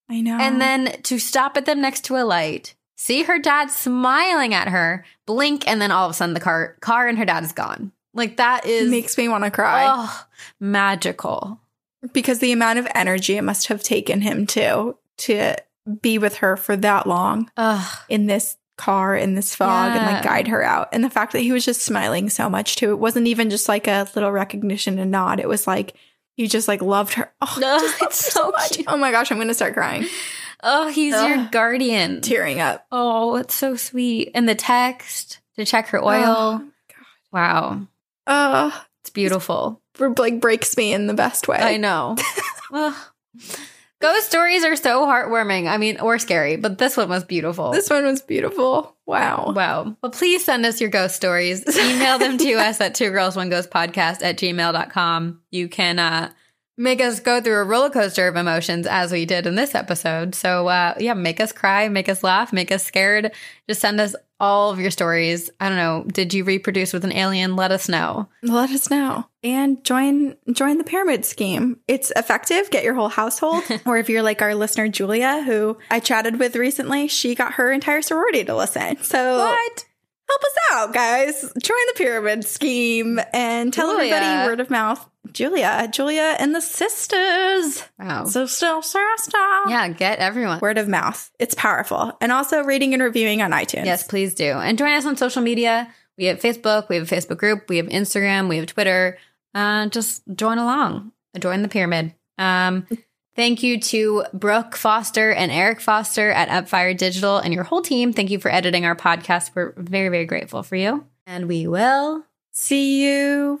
I know. And then to stop at them next to a light, see her dad smiling at her, blink, and then all of a sudden the car car and her dad is gone. Like that is makes me want to cry oh, magical. because the amount of energy it must have taken him to to be with her for that long Ugh. in this car in this fog and like guide her out. And the fact that he was just smiling so much too. It wasn't even just like a little recognition and nod. It was like he just like loved her. Oh, No, just [laughs] loved it's so oh, much. cute. Oh my gosh, I'm gonna start crying. Oh, he's your guardian. Tearing up. Oh, it's so sweet. And the text to check her oil. Oh, Wow. Oh, It's beautiful. it, like breaks me in the best way. I know. [laughs] Ugh. Ghost stories are so heartwarming. I mean, or scary, but this one was beautiful. This one was beautiful. Wow. Wow. Well, please send us your ghost stories. [laughs] Email them to us at two girls, one ghost podcast at gmail.com. You can uh, make us go through a roller coaster of emotions as we did in this episode. So, uh, yeah, make us cry, make us laugh, make us scared. Just send us all of your stories. I don't know. Did you reproduce with an alien? Let us know. Let us know. And join join the pyramid scheme. It's effective. Get your whole household. [laughs] or if you're like our listener Julia, who I chatted with recently, she got her entire sorority to listen. So What? help us out, guys. Join the pyramid scheme and tell Julia. everybody word of mouth. Julia, Julia and the sisters. Wow. So still sister. yeah, get everyone. Word of mouth. It's powerful. And also rating and reviewing on iTunes. Yes, please do. And join us on social media. We have Facebook, we have a Facebook group, we have Instagram, we have Twitter. Uh, just join along. Join the pyramid. Um, thank you to Brooke Foster and Eric Foster at Upfire Digital and your whole team. Thank you for editing our podcast. We're very, very grateful for you. And we will See you